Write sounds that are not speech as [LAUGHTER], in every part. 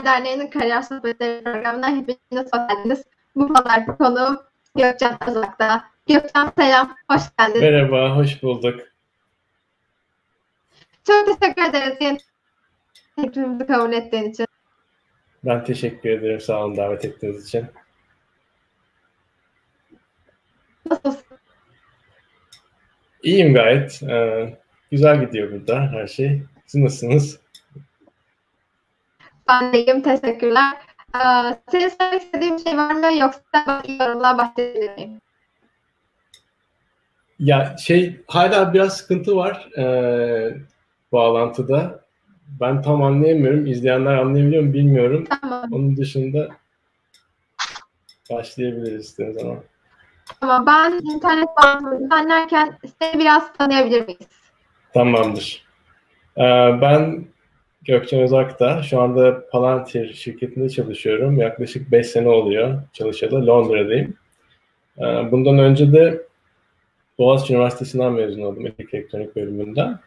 Yollar Derneği'nin Kariyer Sohbetleri programına hepiniz hoş geldiniz. Bu pazar konuğum Gökcan Özak'ta. Gökcan selam, hoş geldin. Merhaba, hoş bulduk. Çok teşekkür ederiz yeni teklifimizi kabul ettiğin için. Ben teşekkür ederim, sağ olun davet ettiğiniz için. Nasılsın? İyiyim gayet. Ee, güzel gidiyor burada her şey. Siz nasılsınız? Ben de iyiyim, teşekkürler. Ee, senin söylemek istediğin bir şey var mı yoksa yorumla başlayabilir miyim? Ya şey hala biraz sıkıntı var ee, bağlantıda. Ben tam anlayamıyorum. İzleyenler anlayabiliyor mu bilmiyorum. Tamam. Onun dışında başlayabiliriz istediğiniz zaman. Ama ben internet bağlantımı düzenlerken seni biraz tanıyabilir miyiz? Tamamdır. Ee, ben Gökçen Özak'ta. Şu anda Palantir şirketinde çalışıyorum. Yaklaşık 5 sene oluyor çalışalı. Londra'dayım. Ee, bundan önce de Boğaziçi Üniversitesi'nden mezun oldum elektronik bölümünden.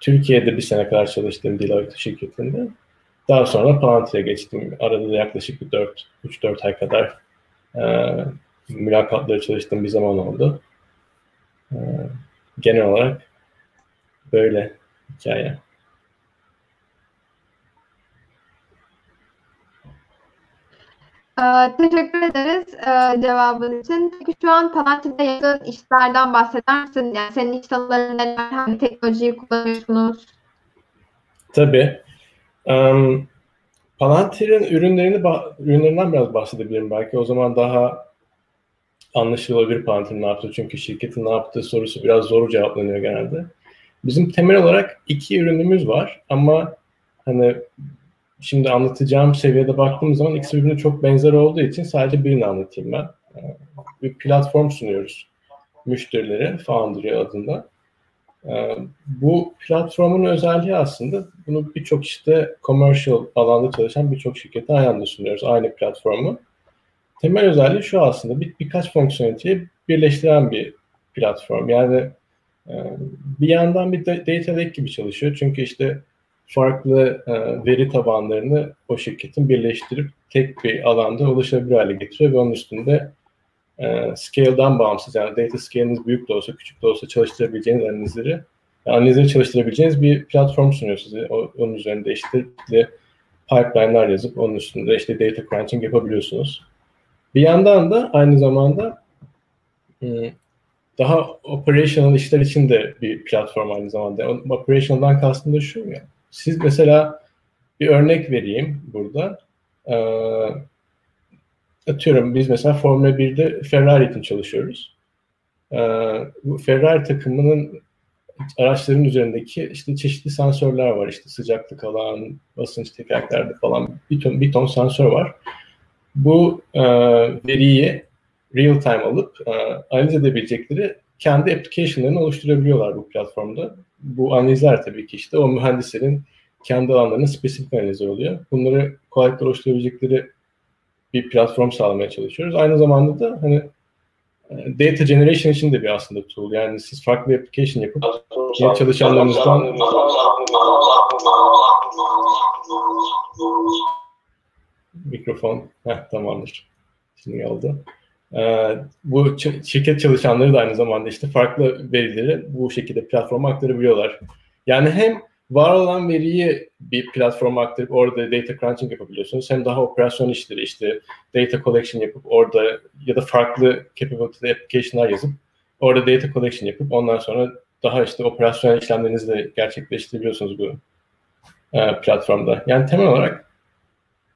Türkiye'de bir sene kadar çalıştım Deloitte şirketinde. Daha sonra Palantir'e geçtim. Arada da yaklaşık bir 4, 3-4 ay kadar e, mülakatları çalıştığım bir zaman oldu. E, genel olarak böyle hikaye. Ee, teşekkür ederiz e, cevabın için. Peki şu an Palantir'de yaptığın işlerden bahseder misin? Yani senin iş tanımların neler, hangi teknolojiyi kullanıyorsunuz? Tabii. Um, Palantir'in ürünlerini ürünlerinden biraz bahsedebilirim belki. O zaman daha anlaşılabilir Palantir'in ne yaptığı. Çünkü şirketin ne yaptığı sorusu biraz zor cevaplanıyor genelde. Bizim temel olarak iki ürünümüz var ama hani şimdi anlatacağım seviyede baktığım zaman ikisi birbirine çok benzer olduğu için sadece birini anlatayım ben. Ee, bir platform sunuyoruz müşterilere Foundry adında. Ee, bu platformun özelliği aslında bunu birçok işte commercial alanda çalışan birçok şirkete aynı anda sunuyoruz aynı platformu. Temel özelliği şu aslında bir, birkaç fonksiyoneliteyi birleştiren bir platform. Yani e, bir yandan bir data lake gibi çalışıyor. Çünkü işte farklı e, veri tabanlarını o şirketin birleştirip tek bir alanda ulaşabilir hale getiriyor ve onun üstünde e, scale'dan bağımsız yani data scale'iniz büyük de olsa küçük de olsa çalıştırabileceğiniz analizleri yani analizleri çalıştırabileceğiniz bir platform sunuyor size. O, onun üzerinde işte pipeline'lar yazıp onun üstünde işte data crunching yapabiliyorsunuz. Bir yandan da aynı zamanda e, daha operational işler için de bir platform aynı zamanda. Operational'dan kastım da şu ya. Siz mesela bir örnek vereyim burada. Ee, atıyorum biz mesela Formula 1'de Ferrari için çalışıyoruz. Ee, bu Ferrari takımının araçların üzerindeki işte çeşitli sensörler var. İşte sıcaklık alan, basınç tekerleklerde falan bir ton, bir ton sensör var. Bu e, veriyi real time alıp e, analiz edebilecekleri kendi application'larını oluşturabiliyorlar bu platformda. Bu analizler tabii ki işte o mühendislerin kendi alanlarının spesifik analizleri oluyor. Bunları kolaylıkla oluşturabilecekleri bir platform sağlamaya çalışıyoruz. Aynı zamanda da hani e, data generation için de bir aslında tool. Yani siz farklı bir application yapıp yeni çalışanlarınızdan mikrofon Heh, tamamdır. Şimdi oldu. Ee, bu şirket çalışanları da aynı zamanda işte farklı verileri bu şekilde platforma aktarabiliyorlar. Yani hem var olan veriyi bir platforma aktarıp orada data crunching yapabiliyorsunuz. Hem daha operasyon işleri işte data collection yapıp orada ya da farklı capability application'lar yazıp orada data collection yapıp ondan sonra daha işte operasyon işlemlerinizi de gerçekleştirebiliyorsunuz bu e, platformda. Yani temel olarak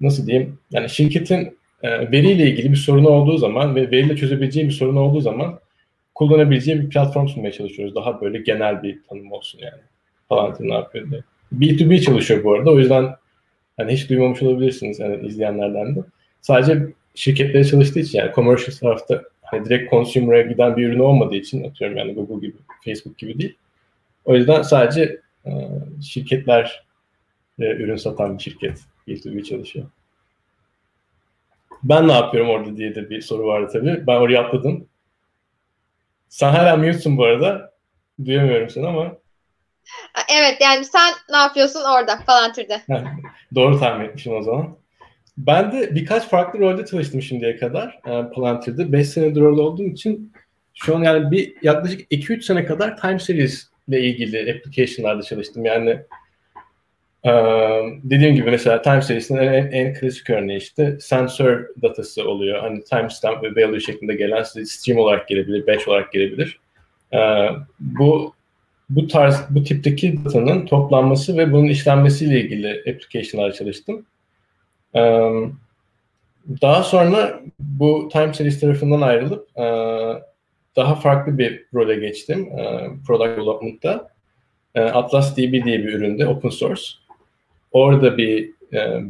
nasıl diyeyim yani şirketin e, veriyle ilgili bir sorunu olduğu zaman ve veriyle çözebileceği bir sorun olduğu zaman kullanabileceği bir platform sunmaya çalışıyoruz. Daha böyle genel bir tanım olsun yani. Palantir ne yapıyor diye. B2B çalışıyor bu arada. O yüzden hani hiç duymamış olabilirsiniz yani izleyenlerden de. Sadece şirketlere çalıştığı için yani commercial tarafta hani direkt consumer'a giden bir ürün olmadığı için atıyorum yani Google gibi, Facebook gibi değil. O yüzden sadece e, şirketler e, ürün satan bir şirket B2B çalışıyor. Ben ne yapıyorum orada diye de bir soru vardı tabii. Ben oraya atladım. Sen hala mute'sun bu arada. Duyamıyorum seni ama. Evet yani sen ne yapıyorsun orada falan türde. Doğru tahmin etmişim o zaman. Ben de birkaç farklı rolde çalıştım şimdiye kadar e, Palantir'de. 5 senedir orada olduğum için şu an yani bir yaklaşık 2-3 sene kadar time series ile ilgili application'larda çalıştım. Yani e, dediğim gibi mesela time series'in en, en klasik örneği işte sensör datası oluyor. Hani timestamp ve value şeklinde gelen size stream olarak gelebilir, batch olarak gelebilir. E, bu bu tarz bu tipteki datanın toplanması ve bunun işlenmesiyle ilgili application'lar çalıştım. Daha sonra bu Time Series tarafından ayrılıp daha farklı bir role geçtim Product Development'ta. Atlas DB diye bir üründe, open source. Orada bir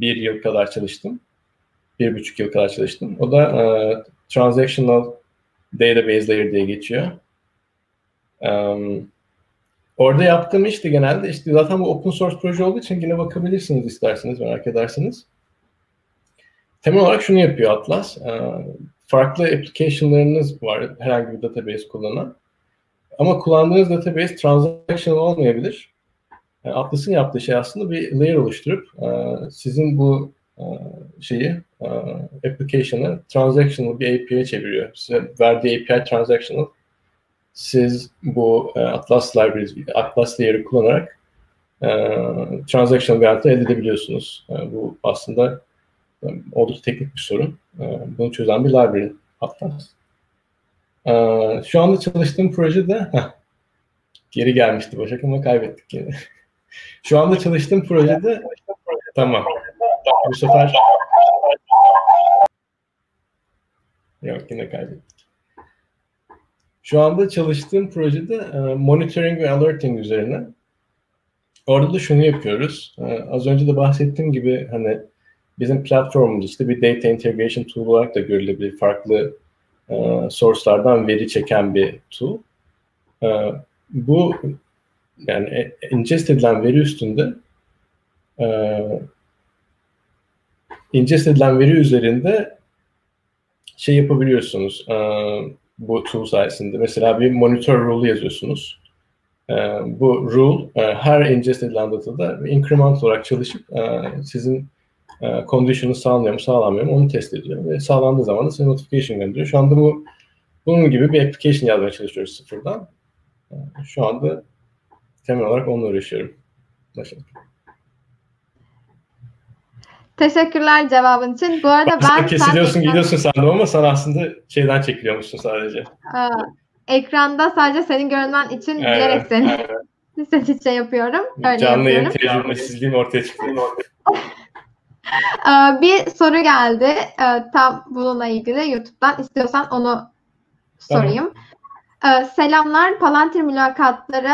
bir yıl kadar çalıştım. Bir buçuk yıl kadar çalıştım. O da Transactional Database Layer diye geçiyor. Orada yaptığım iş de genelde işte zaten bu open source proje olduğu için yine bakabilirsiniz isterseniz merak ederseniz. Temel olarak şunu yapıyor Atlas. Ee, farklı application'larınız var herhangi bir database kullanan. Ama kullandığınız database transactional olmayabilir. Ee, Atlas'ın yaptığı şey aslında bir layer oluşturup e, sizin bu e, şeyi e, application'ı transactional bir API'ye çeviriyor. Size verdiği API transactional. Siz bu Atlas libraries, Atlas layer'ı kullanarak transactional bir elde edebiliyorsunuz. bu aslında oldukça teknik bir sorun. Bunu çözen bir library Atlas. Şu anda çalıştığım projede geri gelmişti Başak ama kaybettik yine. [LAUGHS] Şu anda çalıştığım projede tamam. Bu sefer yok yine kaybettik. Şu anda çalıştığım projede e, monitoring ve alerting üzerine. Orada da şunu yapıyoruz. E, az önce de bahsettiğim gibi hani bizim platformumuz işte bir data integration tool olarak da görülebilir. Farklı e, source'lardan veri çeken bir tool. Bu yani e, ingest edilen veri üstünde e, ingest edilen veri üzerinde şey yapabiliyorsunuz e, bu tool sayesinde. Mesela bir monitor rule yazıyorsunuz. E, bu rule e, her ingest edilen datada increment olarak çalışıp e, sizin e, condition'ı sağlıyor mu sağlamıyor mu onu test ediyor. Ve sağlandığı zaman da size notification gönderiyor. Şu anda bu bunun gibi bir application yazmaya çalışıyoruz sıfırdan. E, şu anda temel olarak onunla uğraşıyorum. Başladık. Teşekkürler cevabın için. Bu arada aslında ben... Kesiliyorsun sen gidiyorsun sandım ama sen aslında şeyden çekiliyormuşsun sadece. Aa, ekranda sadece senin görünmen için evet, bilerek seni, evet. [LAUGHS] seni şey yapıyorum. Öyle Canlı yayın tecrübesizliğim ortaya çıktı. [LAUGHS] Bir soru geldi. Tam bununla ilgili YouTube'dan. istiyorsan onu sorayım. Tamam. Selamlar. Palantir mülakatları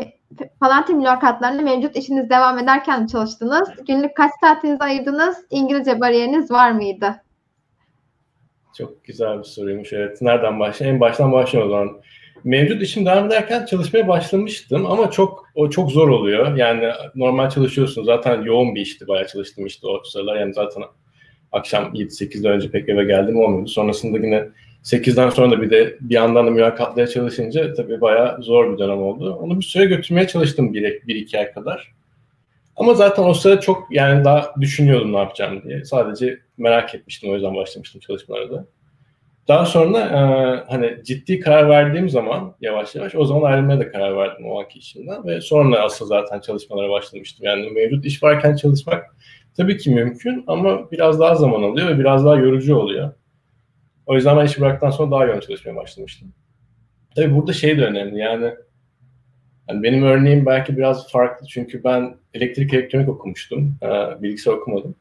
e, Palantir mülakatlarında mevcut işiniz devam ederken çalıştınız. Günlük kaç saatinizi ayırdınız? İngilizce bariyeriniz var mıydı? Çok güzel bir soruymuş. Evet. Nereden başlayayım? En baştan başlayalım o zaman mevcut işim devam ederken çalışmaya başlamıştım ama çok o çok zor oluyor. Yani normal çalışıyorsun. Zaten yoğun bir işti. Bayağı çalıştım işte o sıralar. Yani zaten akşam 7-8'den önce pek eve geldim olmuyordu. Sonrasında yine 8'den sonra da bir de bir yandan da mülakatlara çalışınca tabii bayağı zor bir dönem oldu. Onu bir süre götürmeye çalıştım bir, bir iki ay kadar. Ama zaten o sırada çok yani daha düşünüyordum ne yapacağım diye. Sadece merak etmiştim o yüzden başlamıştım çalışmalara da. Daha sonra e, hani ciddi karar verdiğim zaman yavaş yavaş o zaman ayrılmaya da karar verdim o anki işimden ve sonra asıl zaten çalışmalara başlamıştım. Yani mevcut iş varken çalışmak tabii ki mümkün ama biraz daha zaman alıyor ve biraz daha yorucu oluyor. O yüzden ben işi bıraktıktan sonra daha yoğun çalışmaya başlamıştım. Tabii burada şey de önemli yani yani benim örneğim belki biraz farklı çünkü ben elektrik elektronik okumuştum. E, bilgisayar okumadım.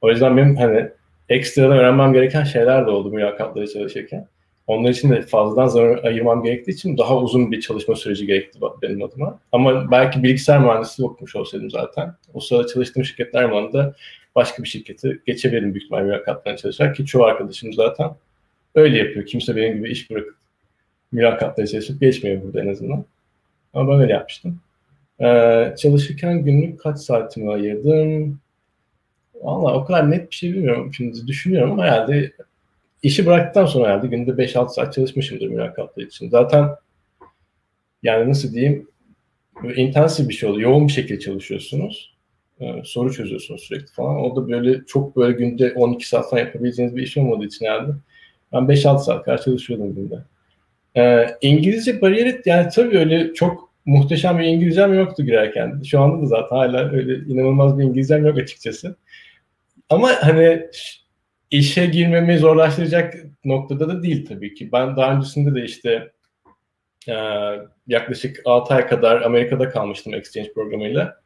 O yüzden benim hani ekstradan öğrenmem gereken şeyler de oldu mülakatlara çalışırken. Onlar için de fazladan zaman ayırmam gerektiği için daha uzun bir çalışma süreci gerekti benim adıma. Ama belki bilgisayar mühendisliği okumuş olsaydım zaten. O sırada çalıştığım şirketler yanında başka bir şirketi geçebilirim büyük ihtimalle mülakatlarına çalışarak ki çoğu arkadaşım zaten öyle yapıyor. Kimse benim gibi iş bırakıp mülakatlara çalışıp geçmiyor burada en azından. Ama ben öyle yapmıştım. Ee, çalışırken günlük kaç saatimi ayırdım? Valla o kadar net bir şey bilmiyorum. Şimdi düşünüyorum ama herhalde işi bıraktıktan sonra herhalde günde 5-6 saat çalışmışımdır mülakatlar için. Zaten yani nasıl diyeyim intensif bir şey oluyor. Yoğun bir şekilde çalışıyorsunuz. E, soru çözüyorsunuz sürekli falan. O da böyle çok böyle günde 12 saat falan yapabileceğiniz bir iş olmadığı için yani ben 5-6 saat kadar çalışıyordum günde. E, İngilizce bariyeri yani tabii öyle çok muhteşem bir İngilizcem yoktu girerken. Şu anda da zaten hala öyle inanılmaz bir İngilizcem yok açıkçası. Ama hani işe girmemi zorlaştıracak noktada da değil tabii ki. Ben daha öncesinde de işte e, yaklaşık 6 ay kadar Amerika'da kalmıştım exchange programıyla.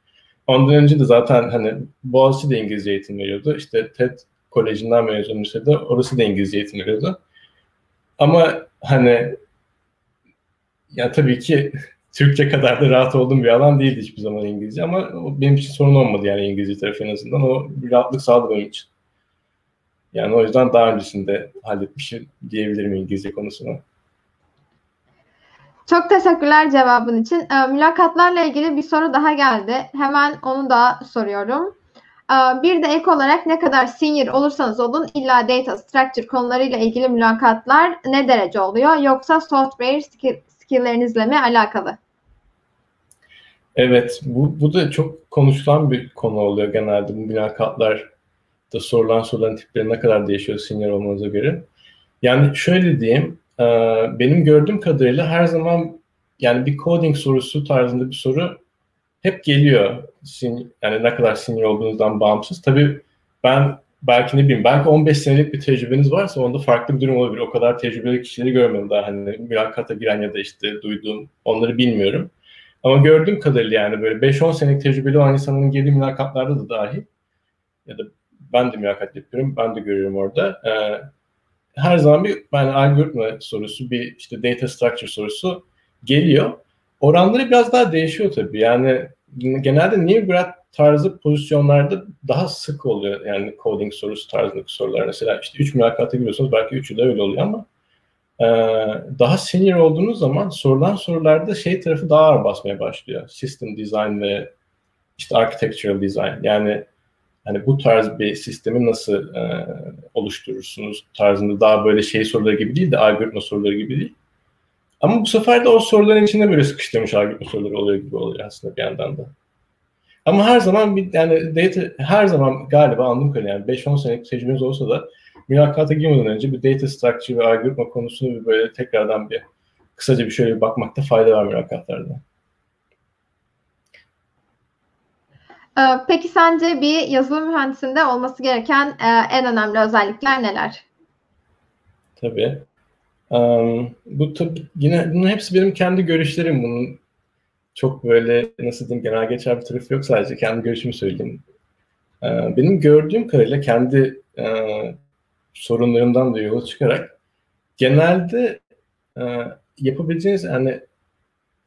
Ondan önce de zaten hani Boğaziçi de İngilizce eğitim veriyordu. İşte TED Koleji'nden mezun lisede orası da İngilizce eğitim veriyordu. Ama hani ya tabii ki [LAUGHS] Türkçe kadar da rahat olduğum bir alan değildi hiçbir zaman İngilizce ama benim için sorun olmadı yani İngilizce tarafı en azından. O bir rahatlık sağladı benim için. Yani o yüzden daha öncesinde halletmişim diyebilirim İngilizce konusunu. Çok teşekkürler cevabın için. E, mülakatlarla ilgili bir soru daha geldi. Hemen onu da soruyorum. E, bir de ek olarak ne kadar senior olursanız olun illa data structure konularıyla ilgili mülakatlar ne derece oluyor? Yoksa software skill, skill'lerinizle mi alakalı? Evet, bu, bu da çok konuşulan bir konu oluyor genelde bu mülakatlar da sorulan soruların tipleri ne kadar değişiyor senior olmanıza göre. Yani şöyle diyeyim, e, benim gördüğüm kadarıyla her zaman yani bir coding sorusu tarzında bir soru hep geliyor. Yani ne kadar senior olduğunuzdan bağımsız. Tabii ben belki ne bileyim belki 15 senelik bir tecrübeniz varsa onda farklı bir durum olabilir. O kadar tecrübeli kişileri görmedim daha hani mülakata giren ya da işte duyduğum onları bilmiyorum. Ama gördüğüm kadarıyla yani böyle 5-10 senelik tecrübeli olan insanların girdiği mülakatlarda da dahil ya da ben de mülakat yapıyorum, ben de görüyorum orada. Ee, her zaman bir yani algoritma sorusu, bir işte data structure sorusu geliyor. Oranları biraz daha değişiyor tabii. Yani genelde New Grad tarzı pozisyonlarda daha sık oluyor. Yani coding sorusu tarzındaki sorular. Mesela işte 3 mülakata giriyorsunuz belki 3'ü de öyle oluyor ama e, daha senior olduğunuz zaman sorulan sorularda şey tarafı daha ağır basmaya başlıyor. System design ve işte architectural design. Yani hani bu tarz bir sistemi nasıl e, oluşturursunuz tarzında daha böyle şey soruları gibi değil de algoritma soruları gibi değil. Ama bu sefer de o soruların içinde böyle sıkıştırmış algoritma soruları oluyor gibi oluyor aslında bir yandan da. Ama her zaman bir yani data her zaman galiba anladığım kadarıyla yani 5-10 senelik tecrübeniz olsa da mülakata girmeden önce bir data structure ve algoritma konusunu bir böyle tekrardan bir kısaca bir şöyle bir bakmakta fayda var mülakatlarda. Ee, peki sence bir yazılım mühendisinde olması gereken e, en önemli özellikler neler? Tabii. Um, bu tabii yine bunun hepsi benim kendi görüşlerim. Bunun çok böyle nasıl diyeyim genel geçer bir tarafı yok sadece kendi görüşümü söyleyeyim. Ee, benim gördüğüm kadarıyla kendi e, sorunlarımdan da yola çıkarak genelde e, yapabileceğiniz yani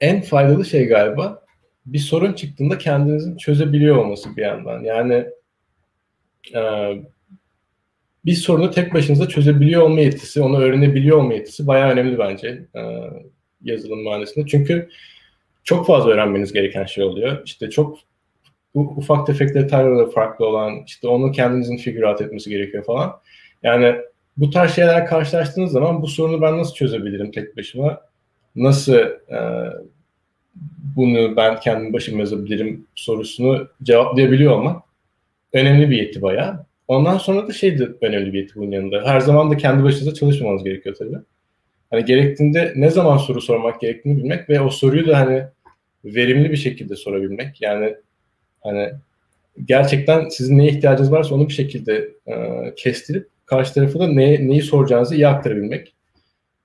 en faydalı şey galiba bir sorun çıktığında kendinizin çözebiliyor olması bir yandan. Yani e, bir sorunu tek başınıza çözebiliyor olma yetisi, onu öğrenebiliyor olma yetisi bayağı önemli bence e, yazılım mühendisliğinde. Çünkü çok fazla öğrenmeniz gereken şey oluyor. İşte çok ufak tefek detayları farklı olan, işte onu kendinizin figürat etmesi gerekiyor falan. Yani bu tarz şeyler karşılaştığınız zaman bu sorunu ben nasıl çözebilirim tek başıma? Nasıl e, bunu ben kendim başıma yazabilirim sorusunu cevaplayabiliyor olmak önemli bir yeti bayağı. Ondan sonra da şey de önemli bir bunun yanında. Her zaman da kendi başınıza çalışmamanız gerekiyor tabii. Hani gerektiğinde ne zaman soru sormak gerektiğini bilmek ve o soruyu da hani verimli bir şekilde sorabilmek. Yani hani gerçekten sizin neye ihtiyacınız varsa onu bir şekilde e, kestirip karşı tarafı da ne, neyi soracağınızı iyi aktarabilmek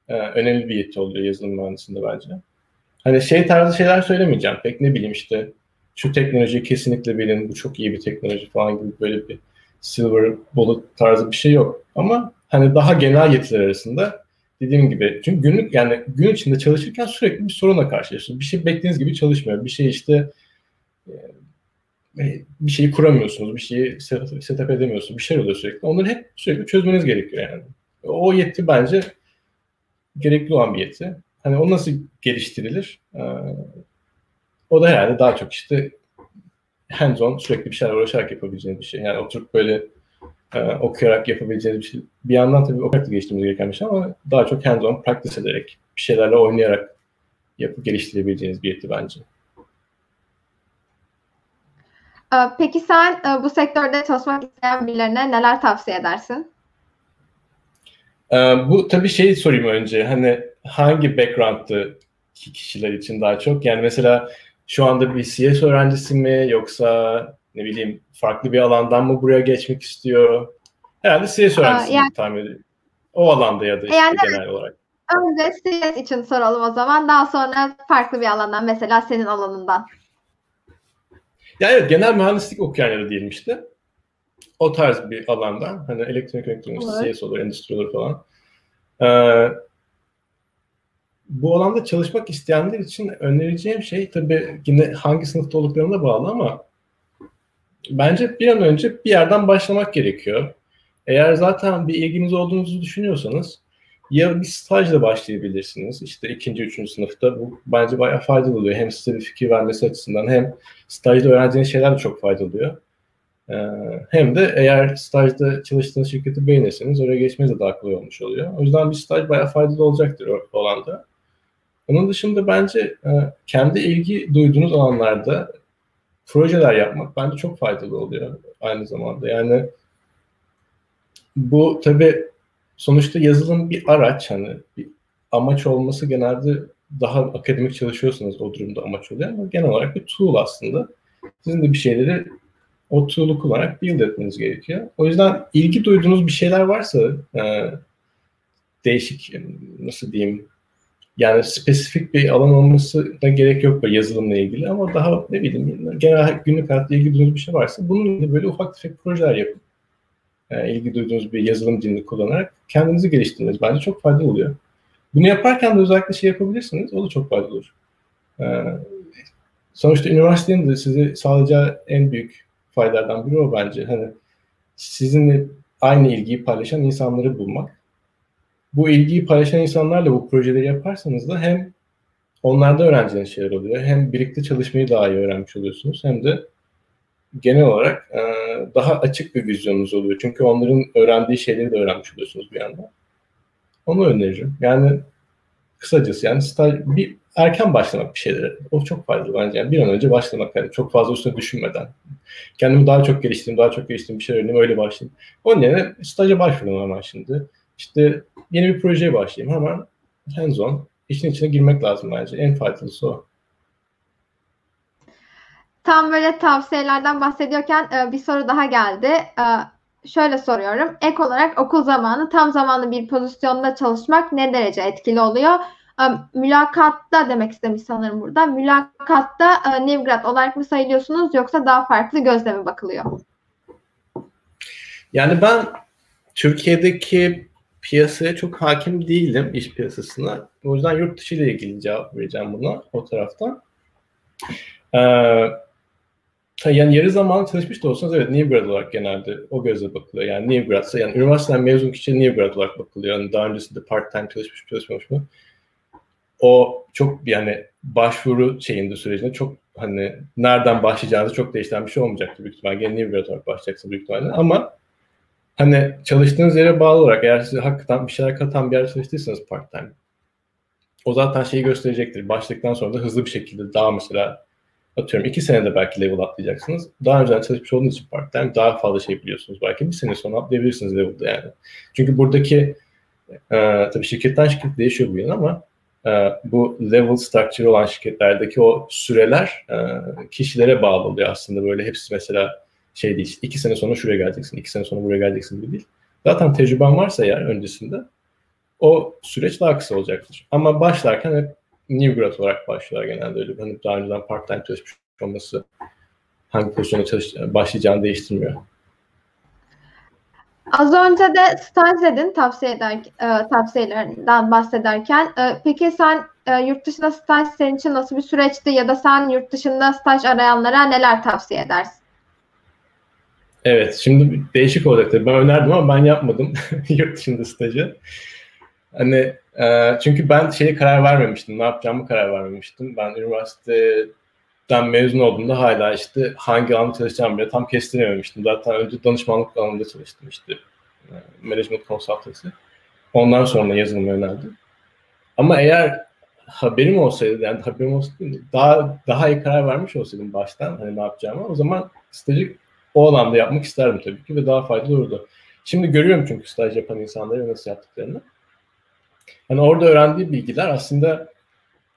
e, önemli bir yeti oluyor yazılım mühendisliğinde bence. Hani şey tarzı şeyler söylemeyeceğim. Pek ne bileyim işte şu teknolojiyi kesinlikle bilin, bu çok iyi bir teknoloji falan gibi böyle bir silver bullet tarzı bir şey yok. Ama hani daha genel yetiler arasında dediğim gibi çünkü günlük yani gün içinde çalışırken sürekli bir sorunla karşılaşıyorsunuz. Bir şey beklediğiniz gibi çalışmıyor. Bir şey işte e, bir şeyi kuramıyorsunuz, bir şeyi setup edemiyorsunuz, bir şey oluyor sürekli. Onları hep sürekli çözmeniz gerekiyor yani. O yeti bence gerekli olan bir yeti. Hani o nasıl geliştirilir? O da herhalde daha çok işte hands-on sürekli bir şeyler uğraşarak yapabileceğiniz bir şey. Yani oturup böyle e, okuyarak yapabileceğiniz bir şey. Bir yandan tabii okuyarak da geliştirmeniz gereken bir şey ama daha çok hands-on practice ederek, bir şeylerle oynayarak yapıp geliştirebileceğiniz bir yeti bence. peki sen e, bu sektörde çalışmak isteyen birilerine neler tavsiye edersin? Ee, bu tabii şey sorayım önce. Hani hangi background'tı kişiler için daha çok? Yani mesela şu anda bir CS öğrencisi mi yoksa ne bileyim farklı bir alandan mı buraya geçmek istiyor? Herhalde CS öğrencisi yani, tahmin ediyorum. O alanda ya da işte yani, genel olarak. Önce CS için soralım o zaman. Daha sonra farklı bir alandan mesela senin alanından. Ya evet genel mühendislik okuyan ya da diyelim işte. O tarz bir alandan hani elektronik elektronik evet. CS olur, endüstri olur falan. Ee, bu alanda çalışmak isteyenler için önereceğim şey tabii yine hangi sınıfta olduklarına bağlı ama bence bir an önce bir yerden başlamak gerekiyor. Eğer zaten bir ilginiz olduğunuzu düşünüyorsanız ya bir stajla başlayabilirsiniz. İşte ikinci, üçüncü sınıfta bu bence bayağı faydalı oluyor. Hem size bir fikir vermesi açısından hem stajda öğrendiğiniz şeyler de çok faydalı oluyor. Ee, hem de eğer stajda çalıştığınız şirketi beğenirseniz oraya geçmeniz de daha kolay olmuş oluyor. O yüzden bir staj bayağı faydalı olacaktır o alanda. Onun dışında bence e, kendi ilgi duyduğunuz alanlarda projeler yapmak bence çok faydalı oluyor aynı zamanda. Yani bu tabi sonuçta yazılım bir araç hani bir amaç olması genelde daha akademik çalışıyorsanız o durumda amaç oluyor ama genel olarak bir tool aslında. Sizin de bir şeyleri o tool'u kullanarak build etmeniz gerekiyor. O yüzden ilgi duyduğunuz bir şeyler varsa e, değişik nasıl diyeyim yani spesifik bir alan olması da gerek yok böyle yazılımla ilgili ama daha ne bileyim genel günlük hayatta ilgi duyduğunuz bir şey varsa bunun böyle ufak tefek projeler yapın. Yani ilgi duyduğunuz bir yazılım dilini kullanarak kendinizi geliştirmeniz bence çok faydalı oluyor. Bunu yaparken de özellikle şey yapabilirsiniz. O da çok faydalı olur. Ee, sonuçta üniversitenin de size sağlayacağı en büyük faydalardan biri o bence. Hani sizinle aynı ilgiyi paylaşan insanları bulmak. Bu ilgiyi paylaşan insanlarla bu projeleri yaparsanız da hem onlarda öğreneceğiniz şeyler oluyor. Hem birlikte çalışmayı daha iyi öğrenmiş oluyorsunuz. Hem de genel olarak e, daha açık bir vizyonunuz oluyor. Çünkü onların öğrendiği şeyleri de öğrenmiş oluyorsunuz bir yandan. Onu öneririm. Yani kısacası yani staj, bir erken başlamak bir şeylere. O çok faydalı bence. Yani bir an önce başlamak. Yani çok fazla üstüne düşünmeden. Kendimi daha çok geliştireyim, daha çok geliştireyim, bir şey öğreneyim, öyle başlayayım. Onun yerine staja başvurun hemen şimdi. İşte yeni bir projeye başlayayım. Hemen hands on. işin içine girmek lazım bence. En faydalısı o. Tam böyle tavsiyelerden bahsediyorken e, bir soru daha geldi. E, şöyle soruyorum. Ek olarak okul zamanı tam zamanlı bir pozisyonda çalışmak ne derece etkili oluyor? E, mülakatta demek istemiş sanırım burada. Mülakatta Nivgrad olarak mı sayılıyorsunuz yoksa daha farklı gözle mi bakılıyor? Yani ben Türkiye'deki piyasaya çok hakim değilim iş piyasasına. O yüzden yurt dışı ile ilgili cevap vereceğim buna o taraftan. Ee, yani yarı zamanlı çalışmış da olsanız evet new grad olarak genelde o gözle bakılıyor. Yani new gradsa yani üniversiteden mezun kişi new grad olarak bakılıyor. Yani daha öncesinde part time çalışmış çalışmamış mı? O çok yani başvuru şeyinde sürecinde çok hani nereden başlayacağınızı çok değiştiren bir şey olmayacaktır büyük ihtimalle. Gene new grad olarak başlayacaksın büyük ihtimalle. Ama hani çalıştığınız yere bağlı olarak eğer size hakikaten bir şeyler katan bir yerde çalıştıysanız part time o zaten şeyi gösterecektir. Başladıktan sonra da hızlı bir şekilde daha mesela atıyorum iki senede belki level atlayacaksınız. Daha önce çalışmış olduğunuz için part time daha fazla şey biliyorsunuz. Belki bir sene sonra atlayabilirsiniz level'da yani. Çünkü buradaki e, tabii şirketten şirket değişiyor bu yıl ama e, bu level structure olan şirketlerdeki o süreler e, kişilere bağlı oluyor aslında. Böyle hepsi mesela şey değil. iki sene sonra şuraya geleceksin, iki sene sonra buraya geleceksin gibi değil. Zaten tecrüben varsa eğer öncesinde o süreç daha kısa olacaktır. Ama başlarken hep new grad olarak başlıyorlar genelde öyle. Hani daha önceden part time çalışmış olması hangi pozisyona çalış başlayacağını değiştirmiyor. Az önce de staj dedin tavsiye eder, e, tavsiyelerinden bahsederken. E, peki sen e, yurt dışında staj senin için nasıl bir süreçti ya da sen yurt dışında staj arayanlara neler tavsiye edersin? Evet, şimdi değişik olacak tabii. Ben önerdim ama ben yapmadım [LAUGHS] yurt dışında stajı. Hani e, çünkü ben şeye karar vermemiştim. Ne yapacağımı karar vermemiştim. Ben üniversiteden mezun olduğumda hala işte hangi alanda çalışacağımı bile tam kestirememiştim. Zaten önce danışmanlık alanında çalıştım işte. E, management consultancy. Ondan sonra yazılıma yöneldim. Ama eğer haberim olsaydı yani haberim olsaydı daha daha iyi karar vermiş olsaydım baştan hani ne yapacağımı o zaman stajı o alanda yapmak isterdim tabii ki ve daha faydalı olurdu. Şimdi görüyorum çünkü staj yapan insanları nasıl yaptıklarını. Hani orada öğrendiği bilgiler aslında